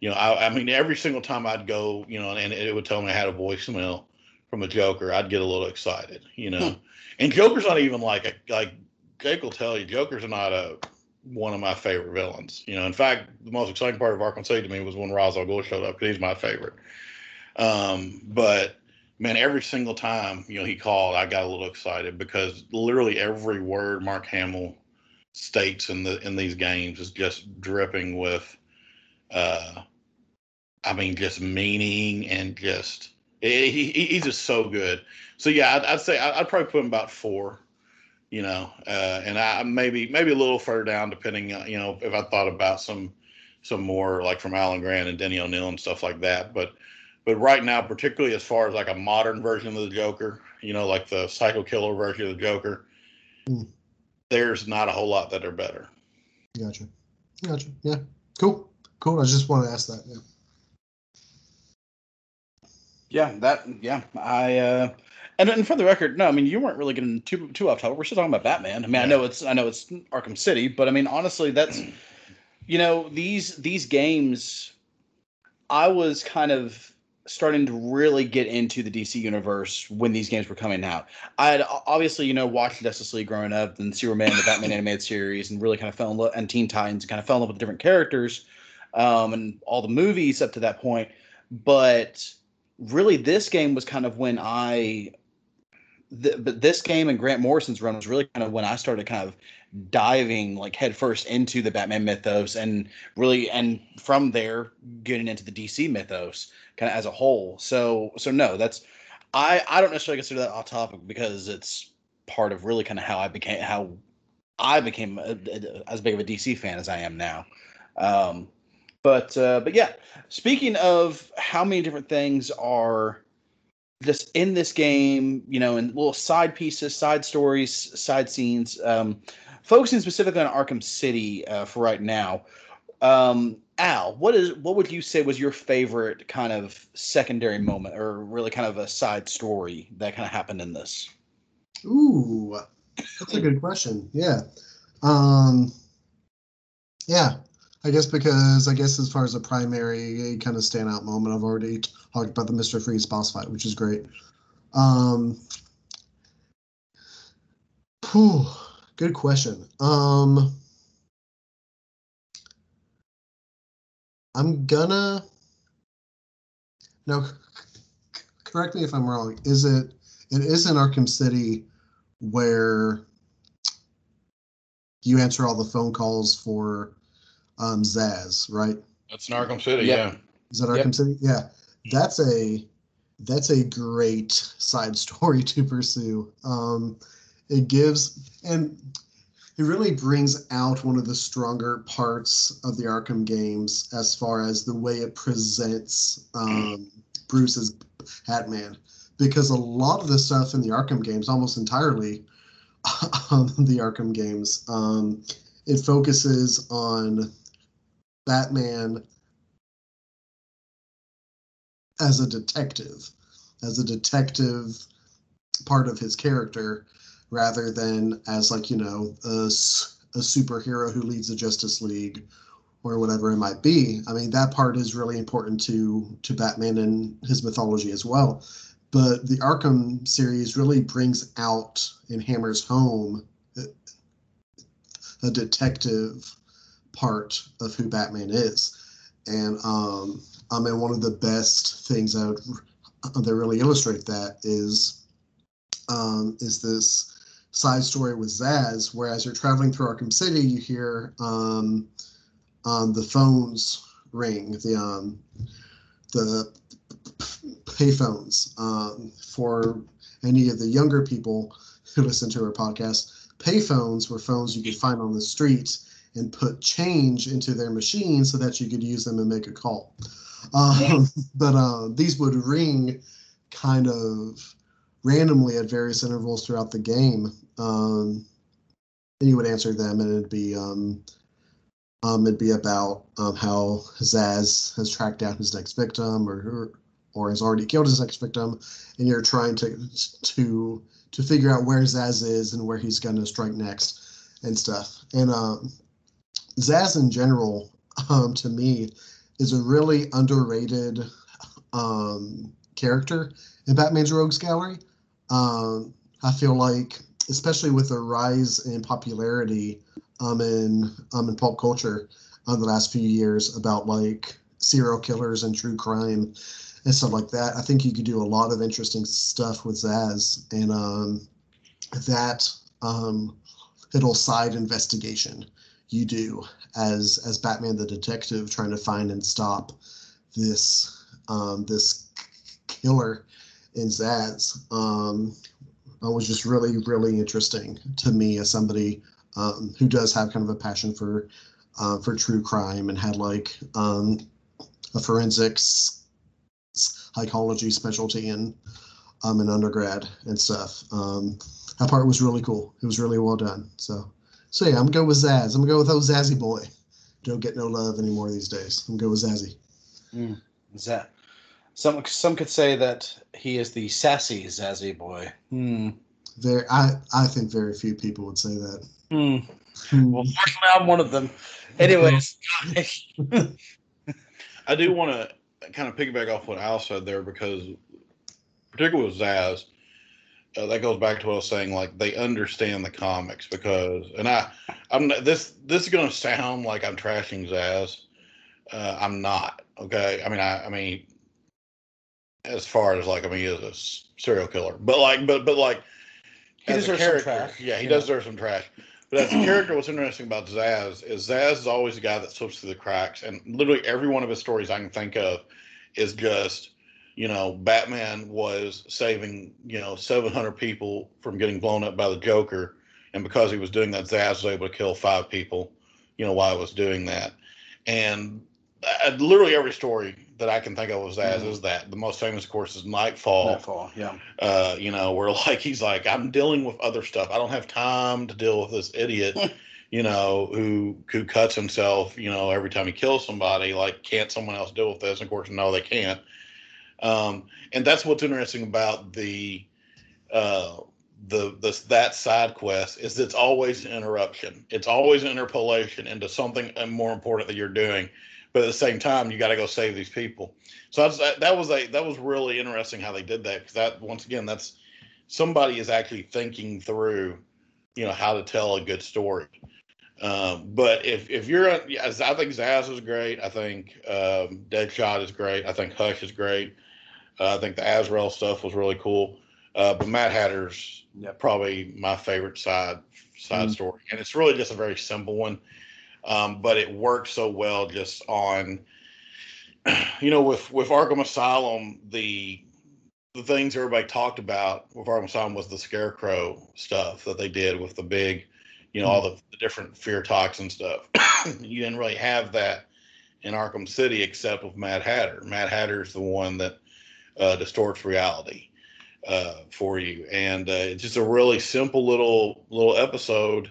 you know i, I mean every single time i'd go you know and it would tell me i had a voicemail from a joker i'd get a little excited you know and joker's not even like a like jake will tell you joker's not a one of my favorite villains. You know, in fact, the most exciting part of Arkham City to me was when Ra's al Ghul showed up because he's my favorite. Um, but man, every single time you know he called, I got a little excited because literally every word Mark Hamill states in the in these games is just dripping with, uh, I mean, just meaning and just he, he he's just so good. So yeah, I'd, I'd say I'd, I'd probably put him about four you know, uh, and I maybe maybe a little further down, depending, on, you know, if I thought about some some more like from Alan Grant and Denny O'Neil and stuff like that. But but right now, particularly as far as like a modern version of the Joker, you know, like the Psycho Killer version of the Joker, Mm. there's not a whole lot that are better. Gotcha. Gotcha. Yeah. Cool. Cool. I just wanted to ask that. Yeah. Yeah, that yeah. I uh and, and for the record, no, I mean you weren't really getting too too off topic. We're still talking about Batman. I mean, I know it's I know it's Arkham City, but I mean honestly, that's you know these these games. I was kind of starting to really get into the DC universe when these games were coming out. I had obviously you know watched Justice League growing up, and Superman, the Batman animated series, and really kind of fell in love and Teen Titans, kind of fell in love with different characters, um, and all the movies up to that point. But really, this game was kind of when I th- but this game and Grant Morrison's run was really kind of when I started kind of diving like headfirst into the Batman mythos and really and from there getting into the DC mythos kind of as a whole. So so no, that's I I don't necessarily consider that off topic because it's part of really kind of how I became how I became a, a- as big of a DC fan as I am now. Um, but uh, but yeah, speaking of how many different things are just in this game, you know, and little side pieces, side stories, side scenes, um, focusing specifically on Arkham City uh, for right now. Um, Al, what is what would you say was your favorite kind of secondary moment, or really kind of a side story that kind of happened in this? Ooh, that's a good question. Yeah. Um, yeah. I guess because I guess as far as a primary kind of standout moment, I've already talked about the Mr. Freeze boss fight, which is great. Um, whew, good question. Um, I'm gonna now. Correct me if I'm wrong. Is it? It is in Arkham City where you answer all the phone calls for um, Zsasz, right? That's in Arkham City, Yep. yeah. Is that Yep. Arkham City? Yeah, that's a that's a great side story to pursue. Um, it gives and it really brings out one of the stronger parts of the Arkham games as far as the way it presents um, Bruce's Batman, because a lot of the stuff in the Arkham games, almost entirely on the Arkham games, um, it focuses on Batman as a detective, as a detective part of his character, rather than as like you know a, a superhero who leads the Justice League, or whatever it might be. I mean, that part is really important to to Batman and his mythology as well. But the Arkham series really brings out and hammers home a detective part of who Batman is. And um, I mean, one of the best things that that really illustrate that is um, is this side story with Zsasz, where as you're traveling through Arkham City, you hear um, um, the phones ring, the um, the payphones um, for any of the younger people who listen to our podcast. Payphones were phones you could find on the street and put change into their machine so that you could use them and make a call. Um, but uh, these would ring kind of randomly at various intervals throughout the game. Um, and you would answer them, and it'd be um, um, it'd be about um, how Zsasz has tracked down his next victim, or or has already killed his next victim, and you're trying to to to figure out where Zsasz is and where he's going to strike next and stuff. And um, Zsasz in general, um, to me, is a really underrated um, character in Batman's Rogues Gallery. Um, I feel like, especially with the rise in popularity um, in um, in pulp culture on the last few years about like serial killers and true crime and stuff like that, I think you could do a lot of interesting stuff with Zsasz and um, that um, little side investigation you do as as Batman the detective trying to find and stop this um, this killer in Zsasz um, was just really really interesting to me as somebody um, who does have kind of a passion for uh, for true crime and had like um, a forensics psychology specialty in um, in undergrad and stuff. Um, that part was really cool. It was really well done. So so yeah, I'm gonna go with Zsasz. I'm gonna go with old Zazzy boy. Don't get no love anymore these days. I'm gonna go with Zazzy. That some? Some could say that he is the sassy Zazzy boy. Hmm. Very, I I think very few people would say that. Hmm. Well, fortunately, I'm one of them. Anyways, I do want to kind of piggyback off what Al said there because, particularly with Zsasz, uh, that goes back to what I was saying. Like they understand the comics because, and I, I'm this. This is gonna sound like I'm trashing Zsasz. Uh, I'm not. Okay. I mean, I, I mean, as far as like, I mean, he is a serial killer, but like, but but like, He as a deserves some character, trash, Yeah, he you does deserve some trash. But as a character, what's interesting about Zsasz is Zsasz is always the guy that slips through the cracks, and literally every one of his stories I can think of is just, you know, Batman was saving, you know, 700 people from getting blown up by the Joker, and because he was doing that, Zsasz was able to kill five people, you know, while he was doing that, and uh, literally every story that I can think of of Zsasz Mhm. is that. The most famous, of course, is Knightfall Knightfall. Yeah. uh, you know, where like he's like, I'm dealing with other stuff. I don't have time to deal with this idiot, you know, who who cuts himself, you know, every time he kills somebody. Like, can't someone else deal with this? And of course, no, they can't. Um, and that's what's interesting about the uh the this that side quest is it's always an interruption. It's always an interpolation into something uh, more important that you're doing. But at the same time, you got to go save these people. So that's, that, was a that was really interesting how they did that because that once again that's somebody is actually thinking through, you know, how to tell a good story. Um, but if if you're, a- I think Zsasz is great. I think um, Deadshot is great. I think Hush is great. Uh, I think the Azrael stuff was really cool. Uh, but Mad Hatter's Yep. probably my favorite side side Mm. story, and it's really just a very simple one, um, but it works so well just on, you know, with with Arkham Asylum, the the things everybody talked about with Arkham Asylum was the Scarecrow stuff that they did with the big, you know, all the, the different fear toxin stuff. you didn't really have that in Arkham City except with Mad Hatter. Mad Hatter is the one that uh, distorts reality uh, for you, and uh, it's just a really simple little little episode,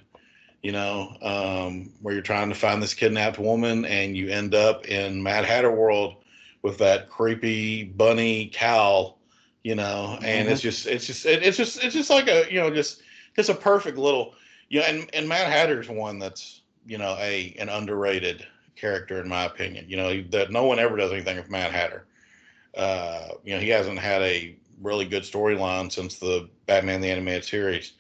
you know, um, where you're trying to find this kidnapped woman, and you end up in Mad Hatter world with that creepy bunny cowl, you know, and it's just it's just it, it's just it's just like a you know just just a perfect little you know, and and Mad Hatter's one that's you know a an underrated character in my opinion. You know that no one ever does anything with Mad Hatter. Uh, you know he hasn't had a really good storyline since the Batman the Animated Series,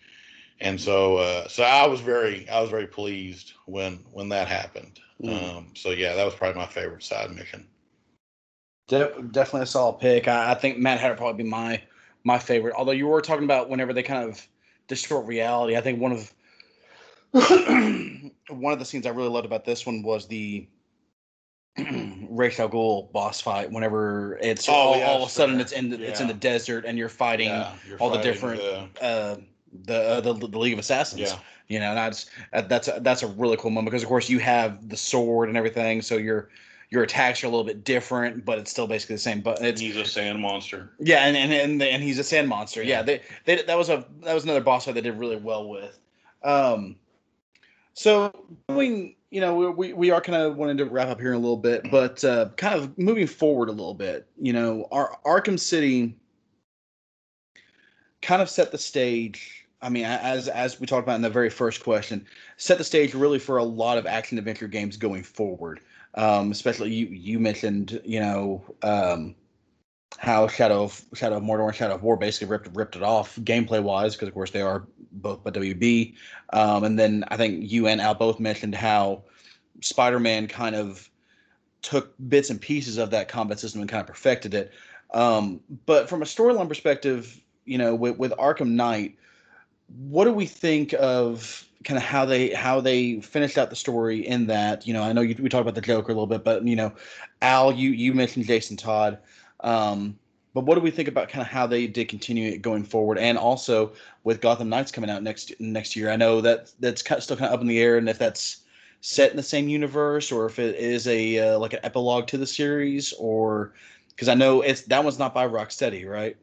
and so uh, so I was very I was very pleased when when that happened. Mm. Um, so yeah, that was probably my favorite side mission. De- definitely a solid pick. I, I think Mad Hatter probably be my my favorite. Although you were talking about whenever they kind of distort reality, I think one of one of the scenes I really loved about this one was the Ra's al Ghul boss fight. Whenever it's Oh, all, yeah, all of a sudden sure. it's in the, it's in the desert and you're fighting Yeah, you're all the different- the- uh, the, uh, the the League of Assassins. yeah. You know, that's that's a, that's a really cool moment because of course you have the sword and everything, so your your attacks are a little bit different, but it's still basically the same. But it's He's a sand monster. yeah, and and and, and he's a sand monster. Yeah, Yeah. they, they that was a that was another boss fight they did really well with. Um, so going, you know, we we, are kind of wanting to wrap up here in a little bit, but uh, kind of moving forward a little bit. You know, our Arkham City kind of set the stage. I mean, as as we talked about in the very first question, set the stage really for a lot of action adventure games going forward. Um, especially you you mentioned, you know, um, how Shadow of Shadow of Mordor and Shadow of War basically ripped ripped it off gameplay wise because of course they are both by WB. Um, and then I think you and Al both mentioned how Spider Man kind of took bits and pieces of that combat system and kind of perfected it. Um, but from a storyline perspective, you know, with, with Arkham Knight, what do we think of kind of how they how they finished out the story in that? You know, I know you, we talked about the Joker a little bit, but you know, Al, you you mentioned Jason Todd. Um, but what do we think about kind of how they did continue it going forward, and also with Gotham Knights coming out next next year? I know that that's kind of still kind of up in the air, and if that's set in the same universe or if it is a uh, like an epilogue to the series, or because I know it's that one's not by Rocksteady, right?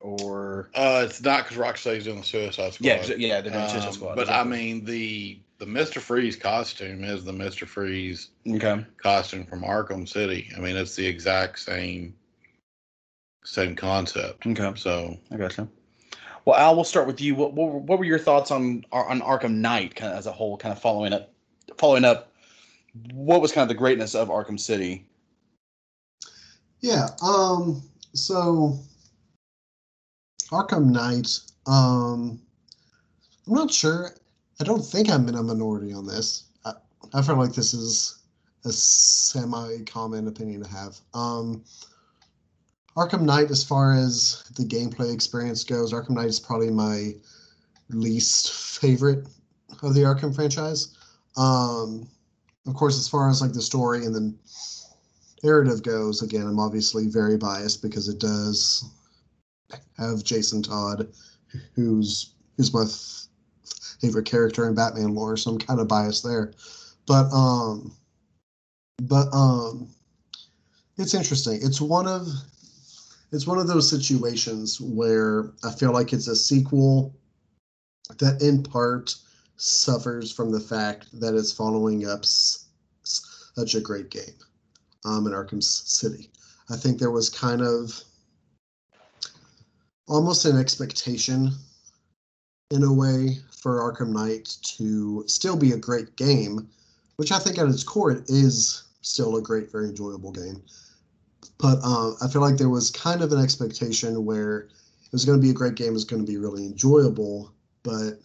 Or Uh, it's not because Rocksteady's doing the Suicide Squad. yeah, yeah, they're doing Suicide Um, Squad. But I mean, the the Mister Freeze costume is the Mister Freeze okay, costume from Arkham City. I mean, it's the exact same same concept. okay, So I gotcha. Well, Al, we'll start with you. What, what, were- what were your thoughts on on Arkham Knight, kind of as a whole, kind of following up, following up? What was kind of the greatness of Arkham City? Yeah. Um. So, Arkham Knight. Um. I'm not sure. I don't think I'm in a minority on this. I, I feel like this is a semi-common opinion to have. Um. Arkham Knight, as far as the gameplay experience goes, Arkham Knight is probably my least favorite of the Arkham franchise. Um, of course, as far as like the story and then narrative goes, again, I'm obviously very biased because it does have Jason Todd, who's who's my favorite character in Batman lore, so I'm kind of biased there. But um, but um, it's interesting. It's one of it's one of those situations where I feel like it's a sequel that, in part, suffers from the fact that it's following up such a great game um, in Arkham City. I think there was kind of almost an expectation in a way for Arkham Knight to still be a great game, which I think at its core it is still a great, very enjoyable game. But uh, I feel like there was kind of an expectation where it was going to be a great game, it was going to be really enjoyable, but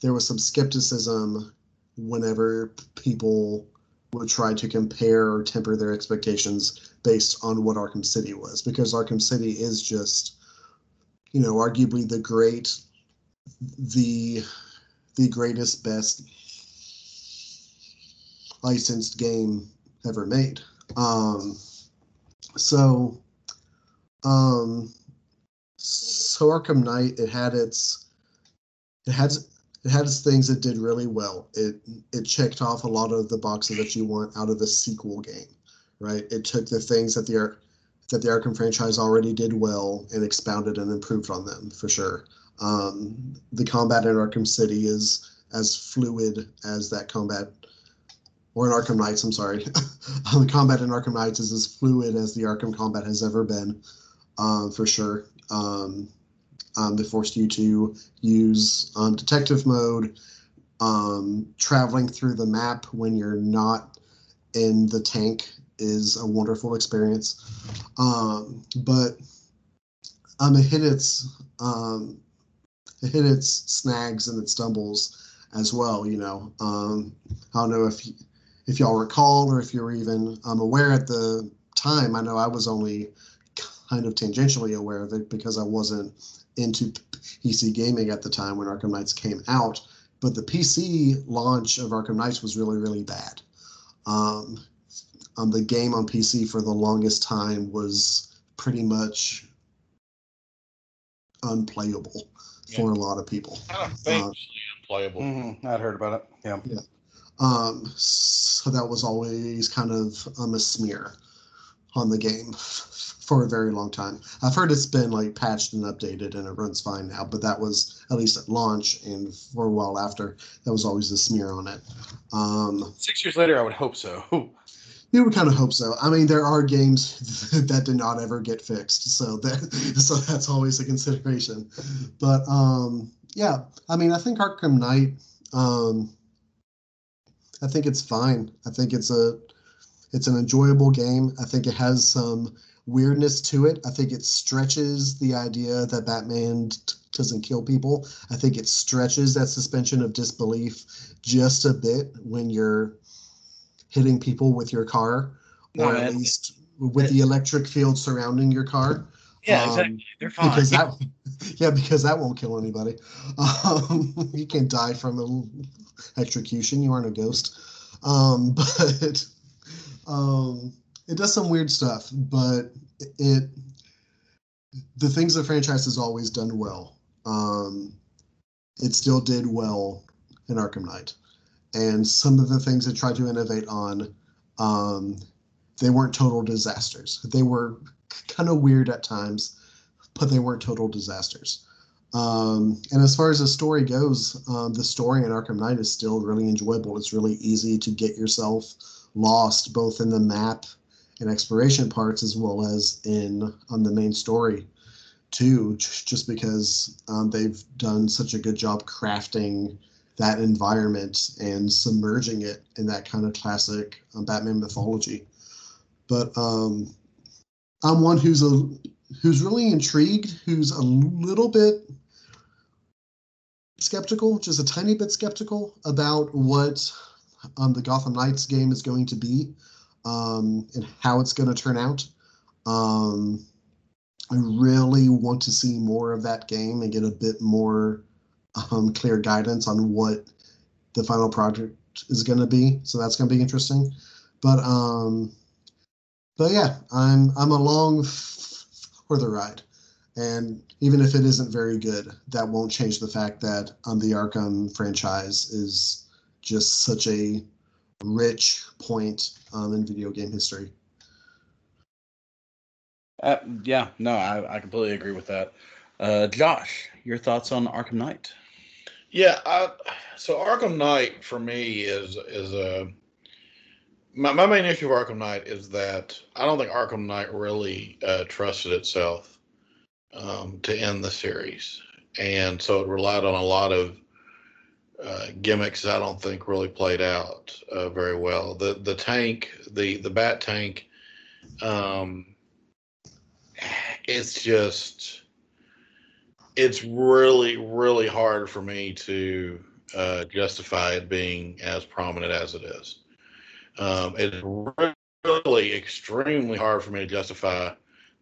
there was some skepticism whenever people would try to compare or temper their expectations based on what Arkham City was, because Arkham City is just, you know, arguably the great, the the greatest, best licensed game ever made. Um, so, um, so Arkham Knight, it had its, it had it had its things it did really well. It it checked off a lot of the boxes that you want out of a sequel game, right? It took the things that the that the Arkham franchise already did well and expounded and improved on them for sure. Um, the combat in Arkham City is as fluid as that combat, or in Arkham Knights. I'm sorry, the combat in Arkham Knights is as fluid as the Arkham combat has ever been, um, for sure. Um, um, they forced you to use um, detective mode, um, traveling through the map when you're not in the tank is a wonderful experience. Um, but um, it hit its um, it hit its snags and its stumbles as well. You know, um, I don't know if y- if y'all recall or if you're even um, aware at the time. I know I was only kind of tangentially aware of it because I wasn't into PC gaming at the time when Arkham Knights came out. But the PC launch of Arkham Knights was really, really bad. Um, um, the game on PC for the longest time was pretty much unplayable for a lot of people. Kind of famously unplayable. Mhm, I'd heard about it. Yeah. Um, so that was always kind of um, a smear on the game for a very long time. I've heard it's been like patched and updated and it runs fine now, but that was at least at launch and for a while after, that was always a smear on it. Um, Six years later, I would hope so. you would kind of hope so. I mean, there are games that did not ever get fixed, so that so that's always a consideration. But um, yeah, I mean, I think Arkham Knight. Um, I think it's fine. I think it's a it's an enjoyable game. I think it has some weirdness to it. I think it stretches the idea that Batman t- doesn't kill people. I think it stretches that suspension of disbelief just a bit when you're hitting people with your car, No, or at least with the electric field surrounding your car. Yeah, Um, exactly. They're fine. Because that, yeah, because that won't kill anybody. Um, you can't die from an electrocution. You aren't a ghost. Um, but um, it does some weird stuff. But it, the things the franchise has always done well. Um, it still did well in Arkham Knight, and some of the things it tried to innovate on, um, they weren't total disasters. They were kind of weird at times, but they weren't total disasters. Um, and as far as the story goes, um, the story in Arkham Knight is still really enjoyable. It's really easy to get yourself lost both in the map and exploration parts as well as in on the main story too just because um, they've done such a good job crafting that environment and submerging it in that kind of classic um, batman mythology but um, i'm one who's a who's really intrigued who's a little bit skeptical just a tiny bit skeptical about what um, the gotham knights game is going to be um, and how it's going to turn out um, I really want to see more of that game and get a bit more um, clear guidance on what the final project is going to be. So that's going to be interesting. But um, but yeah, I'm I'm along f- for the ride, and even if it isn't very good, that won't change the fact that um, the Arkham franchise is just such a rich point um, in video game history. Uh, yeah, no, I, I completely agree with that. Uh, Josh, your thoughts on Arkham Knight? Yeah, I, so Arkham Knight for me is is a my, my main issue with Arkham Knight is that I don't think Arkham Knight really uh, trusted itself um, to end the series, and so it relied on a lot of uh, gimmicks I don't think really played out uh, very well. The the tank, the the bat tank, um, it's just it's really really hard for me to uh, justify it being as prominent as it is. Um, it's really extremely hard for me to justify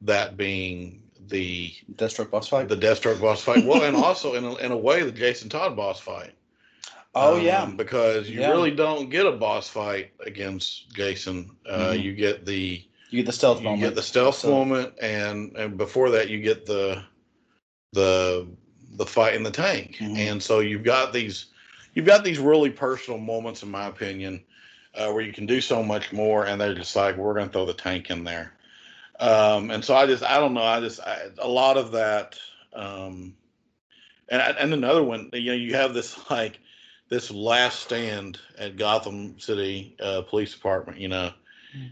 that being the Deathstroke boss fight? the Deathstroke boss fight. Well, and also in a, in a way the Jason Todd boss fight. oh, Um, yeah. because you Yeah. really don't get a boss fight against Jason. Uh, Mhm. You get the You get the stealth you moment. You get the stealth So- moment, and and before that you get the the the fight in the tank, Mhm. and so you've got these you've got these really personal moments, in my opinion, uh, where you can do so much more, and they're just like we're going to throw the tank in there, um, and so I just I don't know I just I, a lot of that, um, and and another one you know you have this like this last stand at Gotham City uh, Police Department, you know,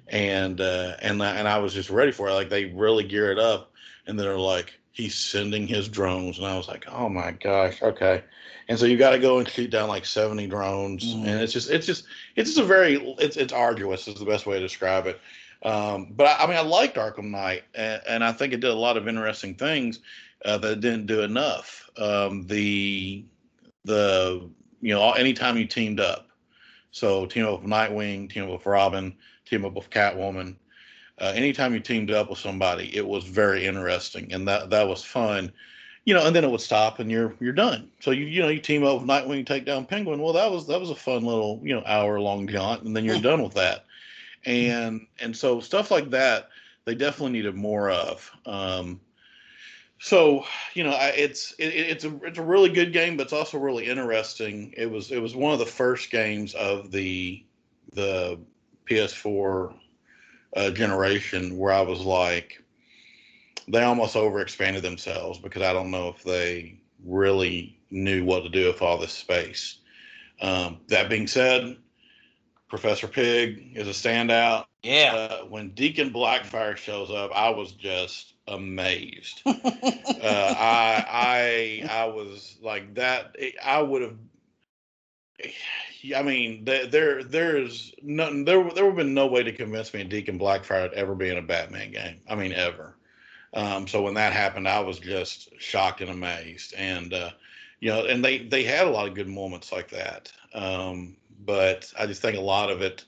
and uh, and and I was just ready for it. Like they really gear it up, and they're like, he's sending his drones, and I was like, oh my gosh, okay. And so you got to go and shoot down like seventy drones, Mhm. and it's just it's just it's just a very it's it's arduous is the best way to describe it. Um, but I, I mean, I liked Arkham Knight, and, and I think it did a lot of interesting things uh, that it didn't do enough. Um, the the you know anytime you teamed up, so team up with Nightwing, team up with Robin, team up with Catwoman. Uh, anytime you teamed up with somebody, it was very interesting, and that that was fun. You know, and then it would stop, and you're you're done. So you you know you team up with Nightwing, take down Penguin. Well, that was that was a fun little you know hour long jaunt, and then you're done with that. And and so stuff like that, they definitely needed more of. Um, so you know, I, it's it, it's a it's a really good game, but it's also really interesting. It was it was one of the first games of the the PS4 uh, generation where I was like, they almost overexpanded themselves because I don't know if they really knew what to do with all this space. Um, that being said, Professor Pig is a standout. Yeah. Uh, when Deacon Blackfire shows up, I was just amazed. uh, I I I was like that. I would have. I mean, there there there's nothing. There there would have been no way to convince me Deacon Blackfire ever be in a Batman game. I mean, ever. Um, so when that happened, I was just shocked and amazed. And uh, you know, and they they had a lot of good moments like that. Um, but I just think a lot of it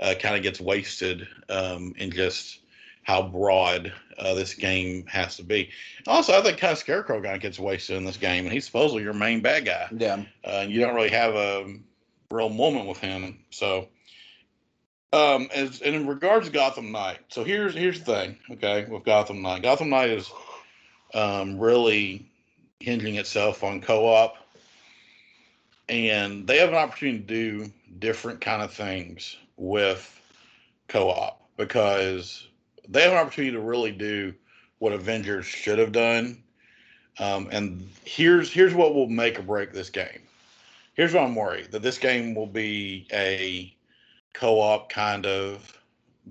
uh, kind of gets wasted um, in just how broad uh, this game has to be. Also, I think kind of Scarecrow guy gets wasted in this game, and he's supposedly your main bad guy. Yeah. Uh, and you don't really have a real moment with him. So, um, as and in regards to Gotham Knight, so here's here's the thing, okay, with Gotham Knight. Gotham Knight is um, really hinging itself on co-op, and they have an opportunity to do different kind of things with co-op because they have an opportunity to really do what Avengers should have done. Um, and here's here's what will make or break this game. Here's what I'm worried that this game will be a co-op kind of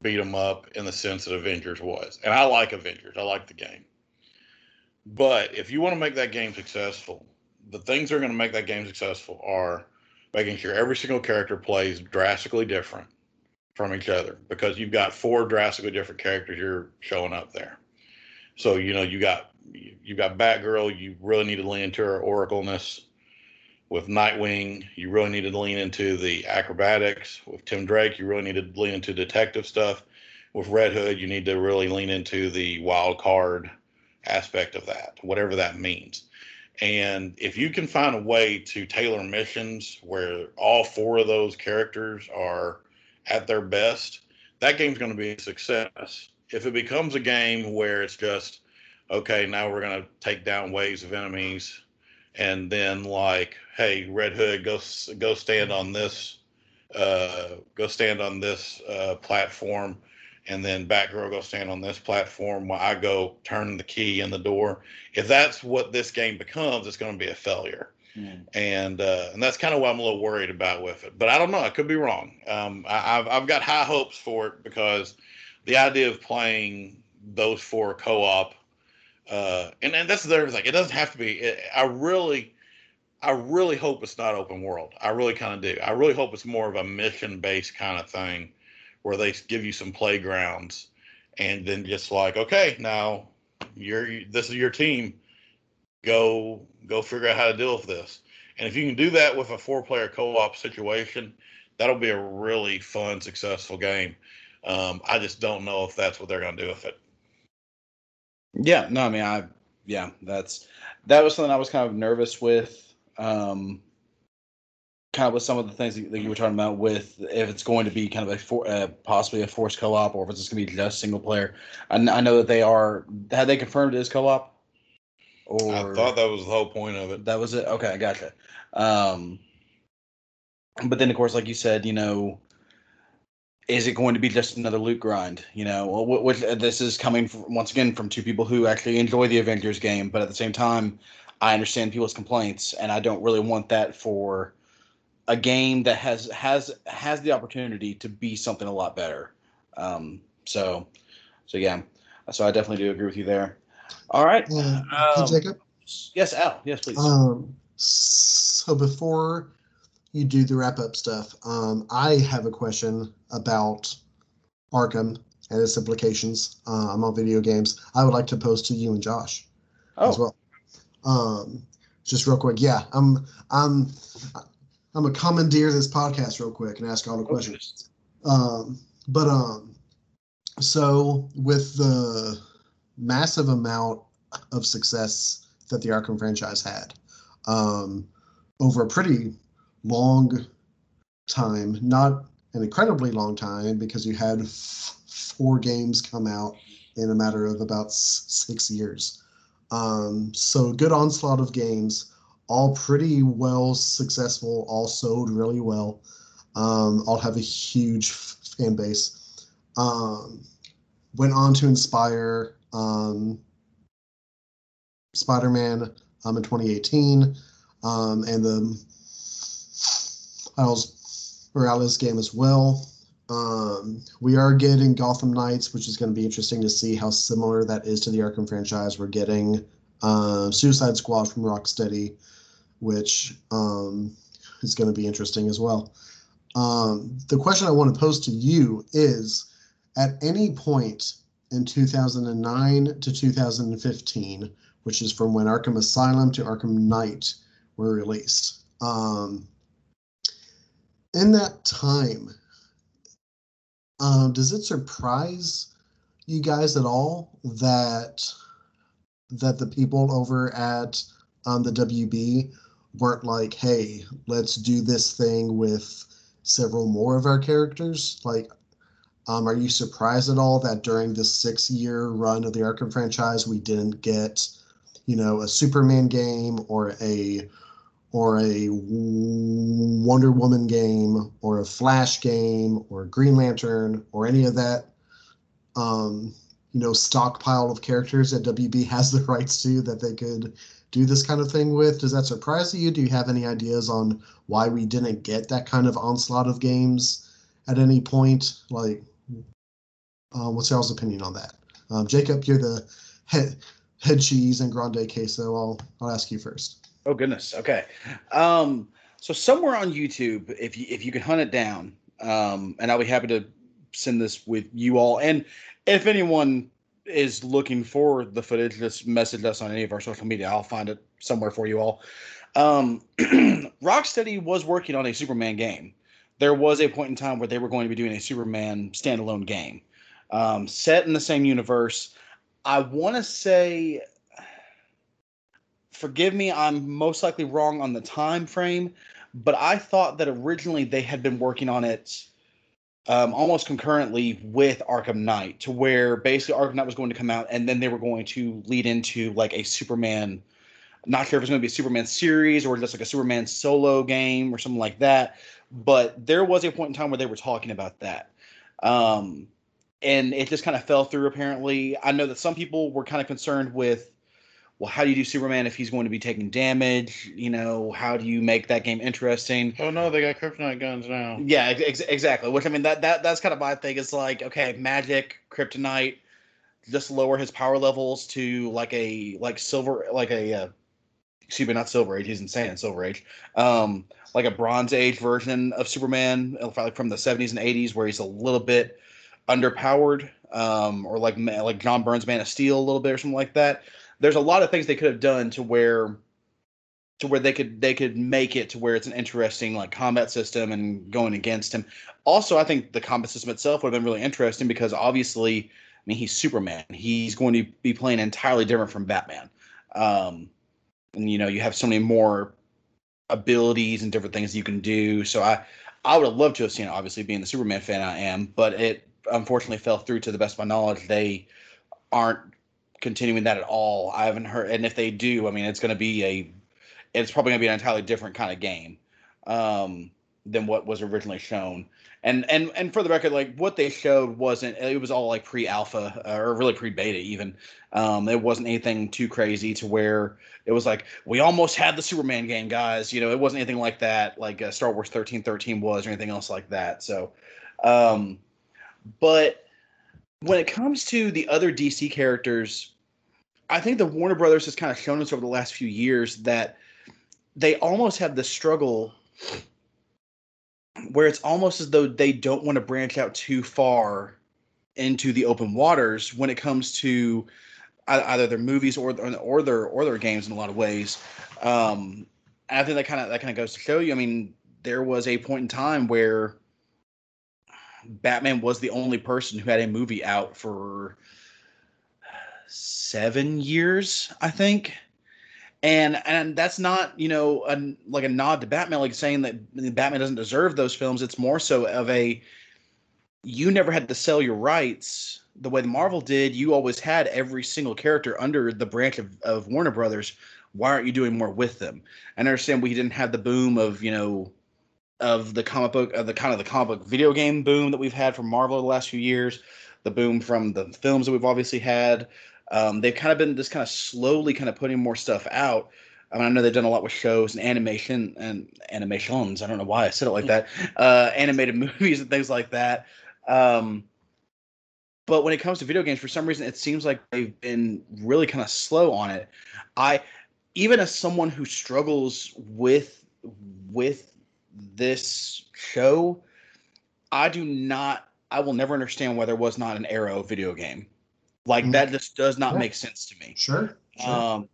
beat 'em up in the sense that Avengers was. And I like Avengers. I like the game. But if you want to make that game successful, the things that are going to make that game successful are making sure every single character plays drastically different from each other because you've got four drastically different characters you're showing up there. So you know you got you got Batgirl. You really need to lean into her oracleness. With Nightwing, you really need to lean into the acrobatics. With Tim Drake, you really need to lean into detective stuff. With Red Hood, you need to really lean into the wild card aspect of that, whatever that means. And if you can find a way to tailor missions where all four of those characters are at their best, that game's going to be a success. If it becomes a game where it's just, okay, now we're going to take down waves of enemies, and then like, hey, Red Hood, go go stand on this, uh, go stand on this uh, platform, and then Batgirl go stand on this platform while I go turn the key in the door. If that's what this game becomes, it's going to be a failure Mm. and uh, and that's kind of what I'm a little worried about with it. But I don't know. I could be wrong. Um, I, I've I've got high hopes for it because the idea of playing those four co-op, uh, and and that's the other thing. It doesn't have to be. It, I really, I really hope it's not open world. I really kind of do. I really hope it's more of a mission based kind of thing, where they give you some playgrounds, and then just like, okay, now you're this is your team go go figure out how to deal with this. And if you can do that with a four player co op situation, that'll be a really fun, successful game. Um, I just don't know if that's what they're going to do with it. Yeah, no, I mean, I, yeah, that's that was something I was kind of nervous with, um, kind of with some of the things that you were talking about with if it's going to be kind of a for, uh, possibly a forced co-op or if it's just going to be just single player. I, I know that they are. Had they confirmed it is co-op? Or I thought that was the whole point of it. that was it. Okay, I gotcha. Um, but then, of course, like you said, you know, is it going to be just another loot grind? You know, wh- which uh, this is coming from, once again from two people who actually enjoy the Avengers game, but at the same time, I understand people's complaints, and I don't really want that for a game that has has has the opportunity to be something a lot better. Um, so, so yeah, so I definitely do agree with you there. All right. Uh, Um, Jacob. Yes, Al. Yes, please. Um, so before you do the wrap up stuff, um, I have a question about Arkham and its implications um, on video games. I would like to pose to you and Josh as oh, well. Um, just real quick, yeah, I'm I'm I'm a commandeer this podcast real quick and ask all the questions. Um, but um, so with the massive amount of success that the Arkham franchise had um, over a pretty long time, not an incredibly long time, because you had f- four games come out in a matter of about s- six years. Um, so good onslaught of games, all pretty well successful, all sold really well, um, all have a huge f- fan base. Um, went on to inspire um, Spider-Man um, in 2018, um, and the Miles Morales game as well. Um, we are getting Gotham Knights, which is going to be interesting to see how similar that is to the Arkham franchise. We're getting uh, Suicide Squad from Rocksteady, which um, is going to be interesting as well. Um, the question I want to pose to you is at any point in 2009 to 2015, which is from when Arkham Asylum to Arkham Knight were released. Um, in that time, um, does it surprise you guys at all that that the people over at um, the WB weren't like, "Hey, let's do this thing with several more of our characters"? Like, um, are you surprised at all that during this six-year run of the Arkham franchise, we didn't get, you know, a Superman game or a or a Wonder Woman game or a Flash game or a Green Lantern or any of that, um, you know, stockpile of characters that WB has the rights to that they could do this kind of thing with? Does that surprise you? Do you have any ideas on why we didn't get that kind of onslaught of games at any point? Like, uh, what's y'all's opinion on that? Um, Jacob, you're the head head cheese and grande queso. I'll I'll ask you first. Oh goodness. Okay. Um, so somewhere on YouTube, if you if you can hunt it down, um, and I'll be happy to send this with you all. And if anyone is looking for the footage, just message us on any of our social media. I'll find it somewhere for you all. Um, Rocksteady was working on a Superman game. There was a point in time where they were going to be doing a Superman standalone game, um, set in the same universe. I want to say forgive me i'm most likely wrong on the time frame but i thought that originally they had been working on it um, almost concurrently with arkham knight to where basically arkham knight was going to come out and then they were going to lead into like a superman not sure if it's going to be a superman series or just like a superman solo game or something like that but there was a point in time where they were talking about that um, and it just kind of fell through apparently i know that some people were kind of concerned with well, how do you do Superman if he's going to be taking damage? You know, how do you make that game interesting? Oh no, they got kryptonite guns now. Yeah, ex- exactly. Which I mean, that that that's kind of my thing. It's like, okay, magic, kryptonite, just lower his power levels to like a like silver, like a uh, excuse me, not silver age. He's insane in silver age. Um, like a bronze age version of Superman, like from the seventies and eighties, where he's a little bit underpowered, um, or like like John Byrne's Man of Steel, a little bit or something like that there's a lot of things they could have done to where to where they could they could make it to where it's an interesting like combat system and going against him. Also, I think the combat system itself would have been really interesting because obviously, I mean, he's Superman. He's going to be playing entirely different from Batman. Um, and you know, you have so many more abilities and different things you can do. So I I would have loved to have seen it, obviously being the Superman fan I am, but it unfortunately fell through to the best of my knowledge. They aren't continuing that at all. I haven't heard, and if they do, I mean, it's going to be a, it's probably going to be an entirely different kind of game um, than what was originally shown. And and and for the record, like what they showed wasn't. It was all like pre-alpha or really pre-beta even. Um, it wasn't anything too crazy to where it was like we almost had the Superman game, guys. You know, it wasn't anything like that, like uh, Star Wars thirteen thirteen was, or anything else like that. So, um, but when it comes to the other DC characters, I think the Warner Brothers has kind of shown us over the last few years that they almost have the struggle where it's almost as though they don't want to branch out too far into the open waters when it comes to either their movies or or their or their games in a lot of ways. Um, and I think that kind of that kind of goes to show you. I mean, there was a point in time where Batman was the only person who had a movie out for seven years, I think. And and that's not you know a, like a nod to Batman, like saying that Batman doesn't deserve those films. It's more so of a you never had to sell your rights the way the Marvel did. You always had every single character under the branch of, of Warner Brothers. Why aren't you doing more with them? And I understand we didn't have the boom of you know of the comic book of the kind of the comic book video game boom that we've had from Marvel the last few years, the boom from the films that we've obviously had. Um, they've kind of been just kind of slowly kind of putting more stuff out. I mean, I know they've done a lot with shows and animation and animations. I don't know why I said it like that. Uh, animated movies and things like that. Um, but when it comes to video games, for some reason, it seems like they've been really kind of slow on it. I, even as someone who struggles with with this show, I do not. I will never understand why there was not an Arrow video game. Like Mhm. that just does not Yeah. make sense to me. Sure. sure. Um,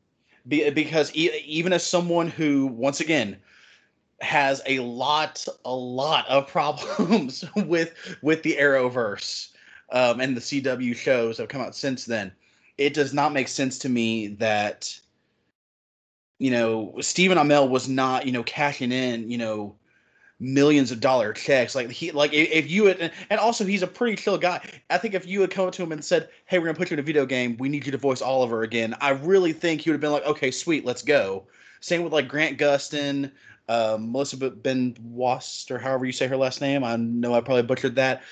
be, because e- even as someone who, once again, has a lot, a lot of problems with with the Arrowverse um, and the CW shows that have come out since then, it does not make sense to me that you know Stephen Amell was not you know cashing in you know millions of dollar checks. Like he like if, you had and also he's a pretty chill guy. I think if you had come up to him and said hey we're gonna put you in a video game. We need you to voice oliver again i really think he would have been like okay sweet let's go. Same with like grant gustin um, melissa ben wast or however you say her last name. I know i probably butchered that.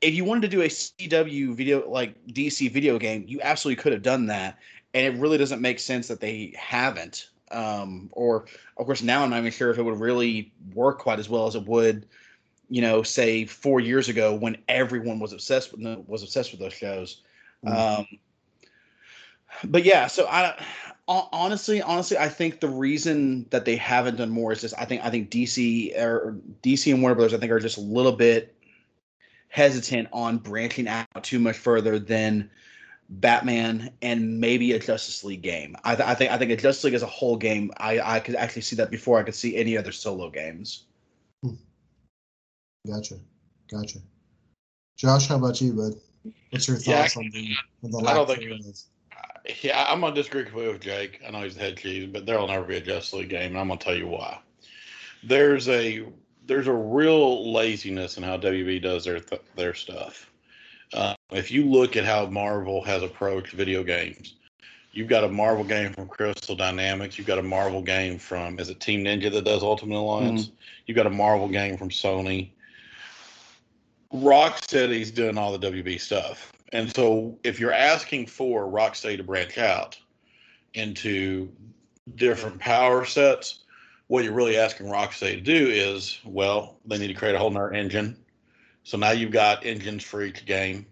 If you wanted to do a cw video like dc video game you absolutely could have done that and it really doesn't make sense that they haven't um, or of course now i'm not even sure if it would really work quite as well as it would you know say four years ago when everyone was obsessed with was obsessed with those shows Mhm. um, but yeah so i honestly honestly i think the reason that they haven't done more is just i think i think dc or dc and warner brothers i think are just a little bit hesitant on branching out too much further than Batman and maybe a Justice League game. I, th- I think I think a Justice League as a whole game. I I could actually see that before I could see any other solo games. Hmm. Gotcha. Gotcha. Josh, how about you, bud? What's your Yeah, thoughts on the, on the I lack don't think thereof? Yeah, I'm gonna disagree with Jake. I know he's the head cheese, but there'll never be a Justice League game, and I'm gonna tell you why. There's a there's a real laziness in how WB does their th- their stuff. Uh, if you look at how Marvel has approached video games, you've got a Marvel game from Crystal Dynamics, you've got a Marvel game from is it Team Ninja that does Ultimate Alliance, you've got a Marvel game from Sony. Rocksteady's doing all the WB stuff. And so if you're asking for Rocksteady to branch out into different power sets, what you're really asking Rocksteady to do is, well, they need to create a whole nother engine. So now you've got engines for each game.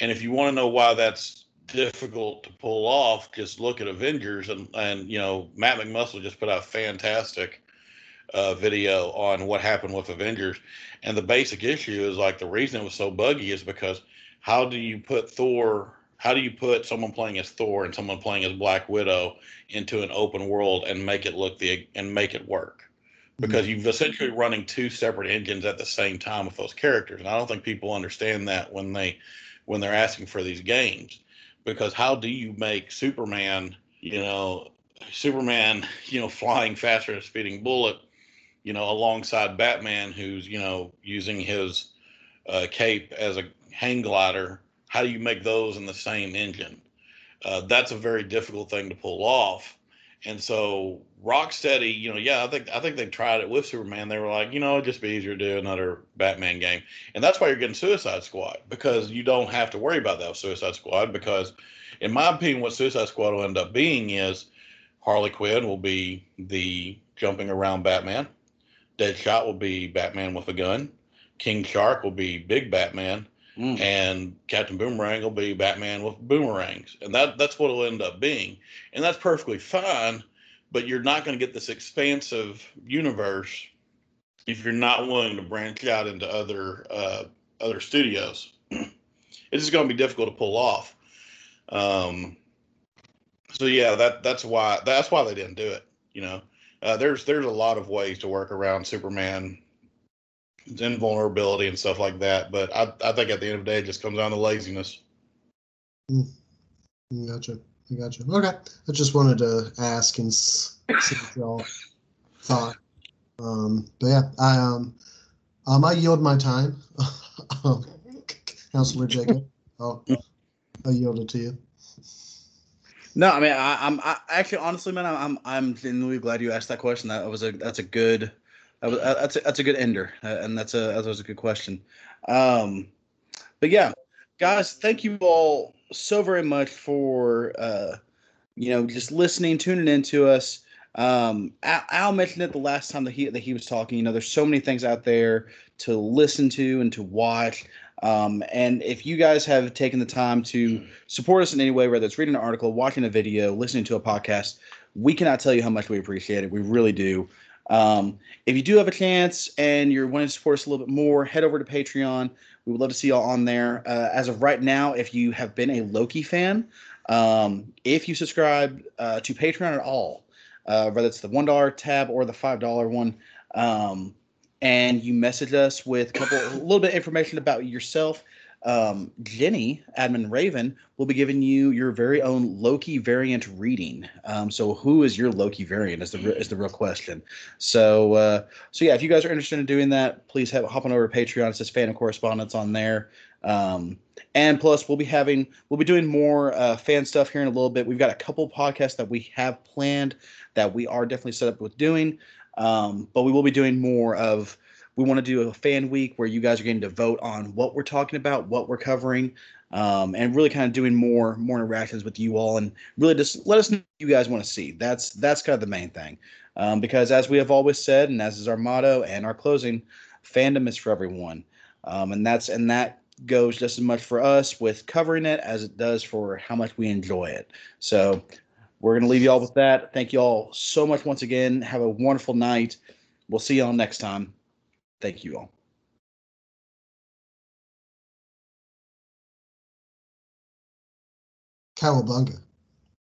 And if you want to know why that's difficult to pull off, just look at Avengers and and you know, Matt McMuscle just put out a fantastic uh, video on what happened with Avengers. And the basic issue is like the reason it was so buggy is because how do you put Thor? How do you put someone playing as Thor and someone playing as Black Widow into an open world and make it look the and make it work? Because you've essentially running two separate engines at the same time with those characters, and I don't think people understand that when they when they're asking for these games. Because how do you make Superman, you know, Superman, you know, flying faster than a speeding bullet, you know, alongside Batman, who's you know using his uh, cape as a hang glider. How do you make those in the same engine? Uh, that's a very difficult thing to pull off. And so Rocksteady, you know, yeah, I think I think they tried it with Superman. They were like, you know, it'd just be easier to do another Batman game, and that's why you're getting Suicide Squad because you don't have to worry about that with Suicide Squad. Because, in my opinion, what Suicide Squad will end up being is Harley Quinn will be the jumping around Batman. Deadshot will be Batman with a gun. King Shark will be Big Batman, Mm. and Captain Boomerang will be Batman with boomerangs, and that that's what it'll end up being, and that's perfectly fine. But you're not going to get this expansive universe if you're not willing to branch out into other uh, other studios. it's just going to be difficult to pull off. Um, so yeah, that that's why that's why they didn't do it. You know, uh, there's there's a lot of ways to work around Superman invulnerability and stuff like that. But I, I think at the end of the day, it just comes down to laziness. Gotcha. I gotcha. Okay. I just wanted to ask and see what y'all thought. Um, but yeah, I um, um, I yield my time. um, Counselor Jacob, I'll, I yield it to you. No, I mean, I, I'm I, actually honestly, man, I'm I'm genuinely glad you asked that question. That was a that's a good that was that's a, that's a good ender, uh, and that's a that was a good question. Um, but yeah, guys, thank you all so very much for uh, you know just listening, tuning in to us. Um, Al, Al mentioned it the last time that he that he was talking. You know, there's so many things out there to listen to and to watch. Um, and if you guys have taken the time to support us in any way, whether it's reading an article, watching a video, listening to a podcast, we cannot tell you how much we appreciate it. We really do. Um, if you do have a chance and you're wanting to support us a little bit more, head over to Patreon. We would love to see y'all on there. Uh, as of right now, if you have been a Loki fan, um, if you subscribe uh, to Patreon at all, uh, whether it's the one dollar tab or the five dollar one, um, and you message us with a couple, a little bit of information about yourself, um, Jenny, Admin Raven, will be giving you your very own Loki variant reading. Um, so, who is your Loki variant? Is the is the real question. So, uh, so yeah, if you guys are interested in doing that, please have, hop on over to Patreon. It says Fan of Correspondence on there. Um, and plus, we'll be having we'll be doing more uh, fan stuff here in a little bit. We've got a couple podcasts that we have planned that we are definitely set up with doing. Um, but we will be doing more of we want to do a fan week where you guys are getting to vote on what we're talking about, what we're covering, um, and really kind of doing more more interactions with you all, and really just let us know you guys want to see. That's that's kind of the main thing, um, because as we have always said, and as is our motto and our closing, fandom is for everyone, um, and that's and that goes just as much for us with covering it as it does for how much we enjoy it. So we're going to leave you all with that. Thank you all so much once again. Have a wonderful night. We'll see y'all next time. Thank you all. Cowabunga.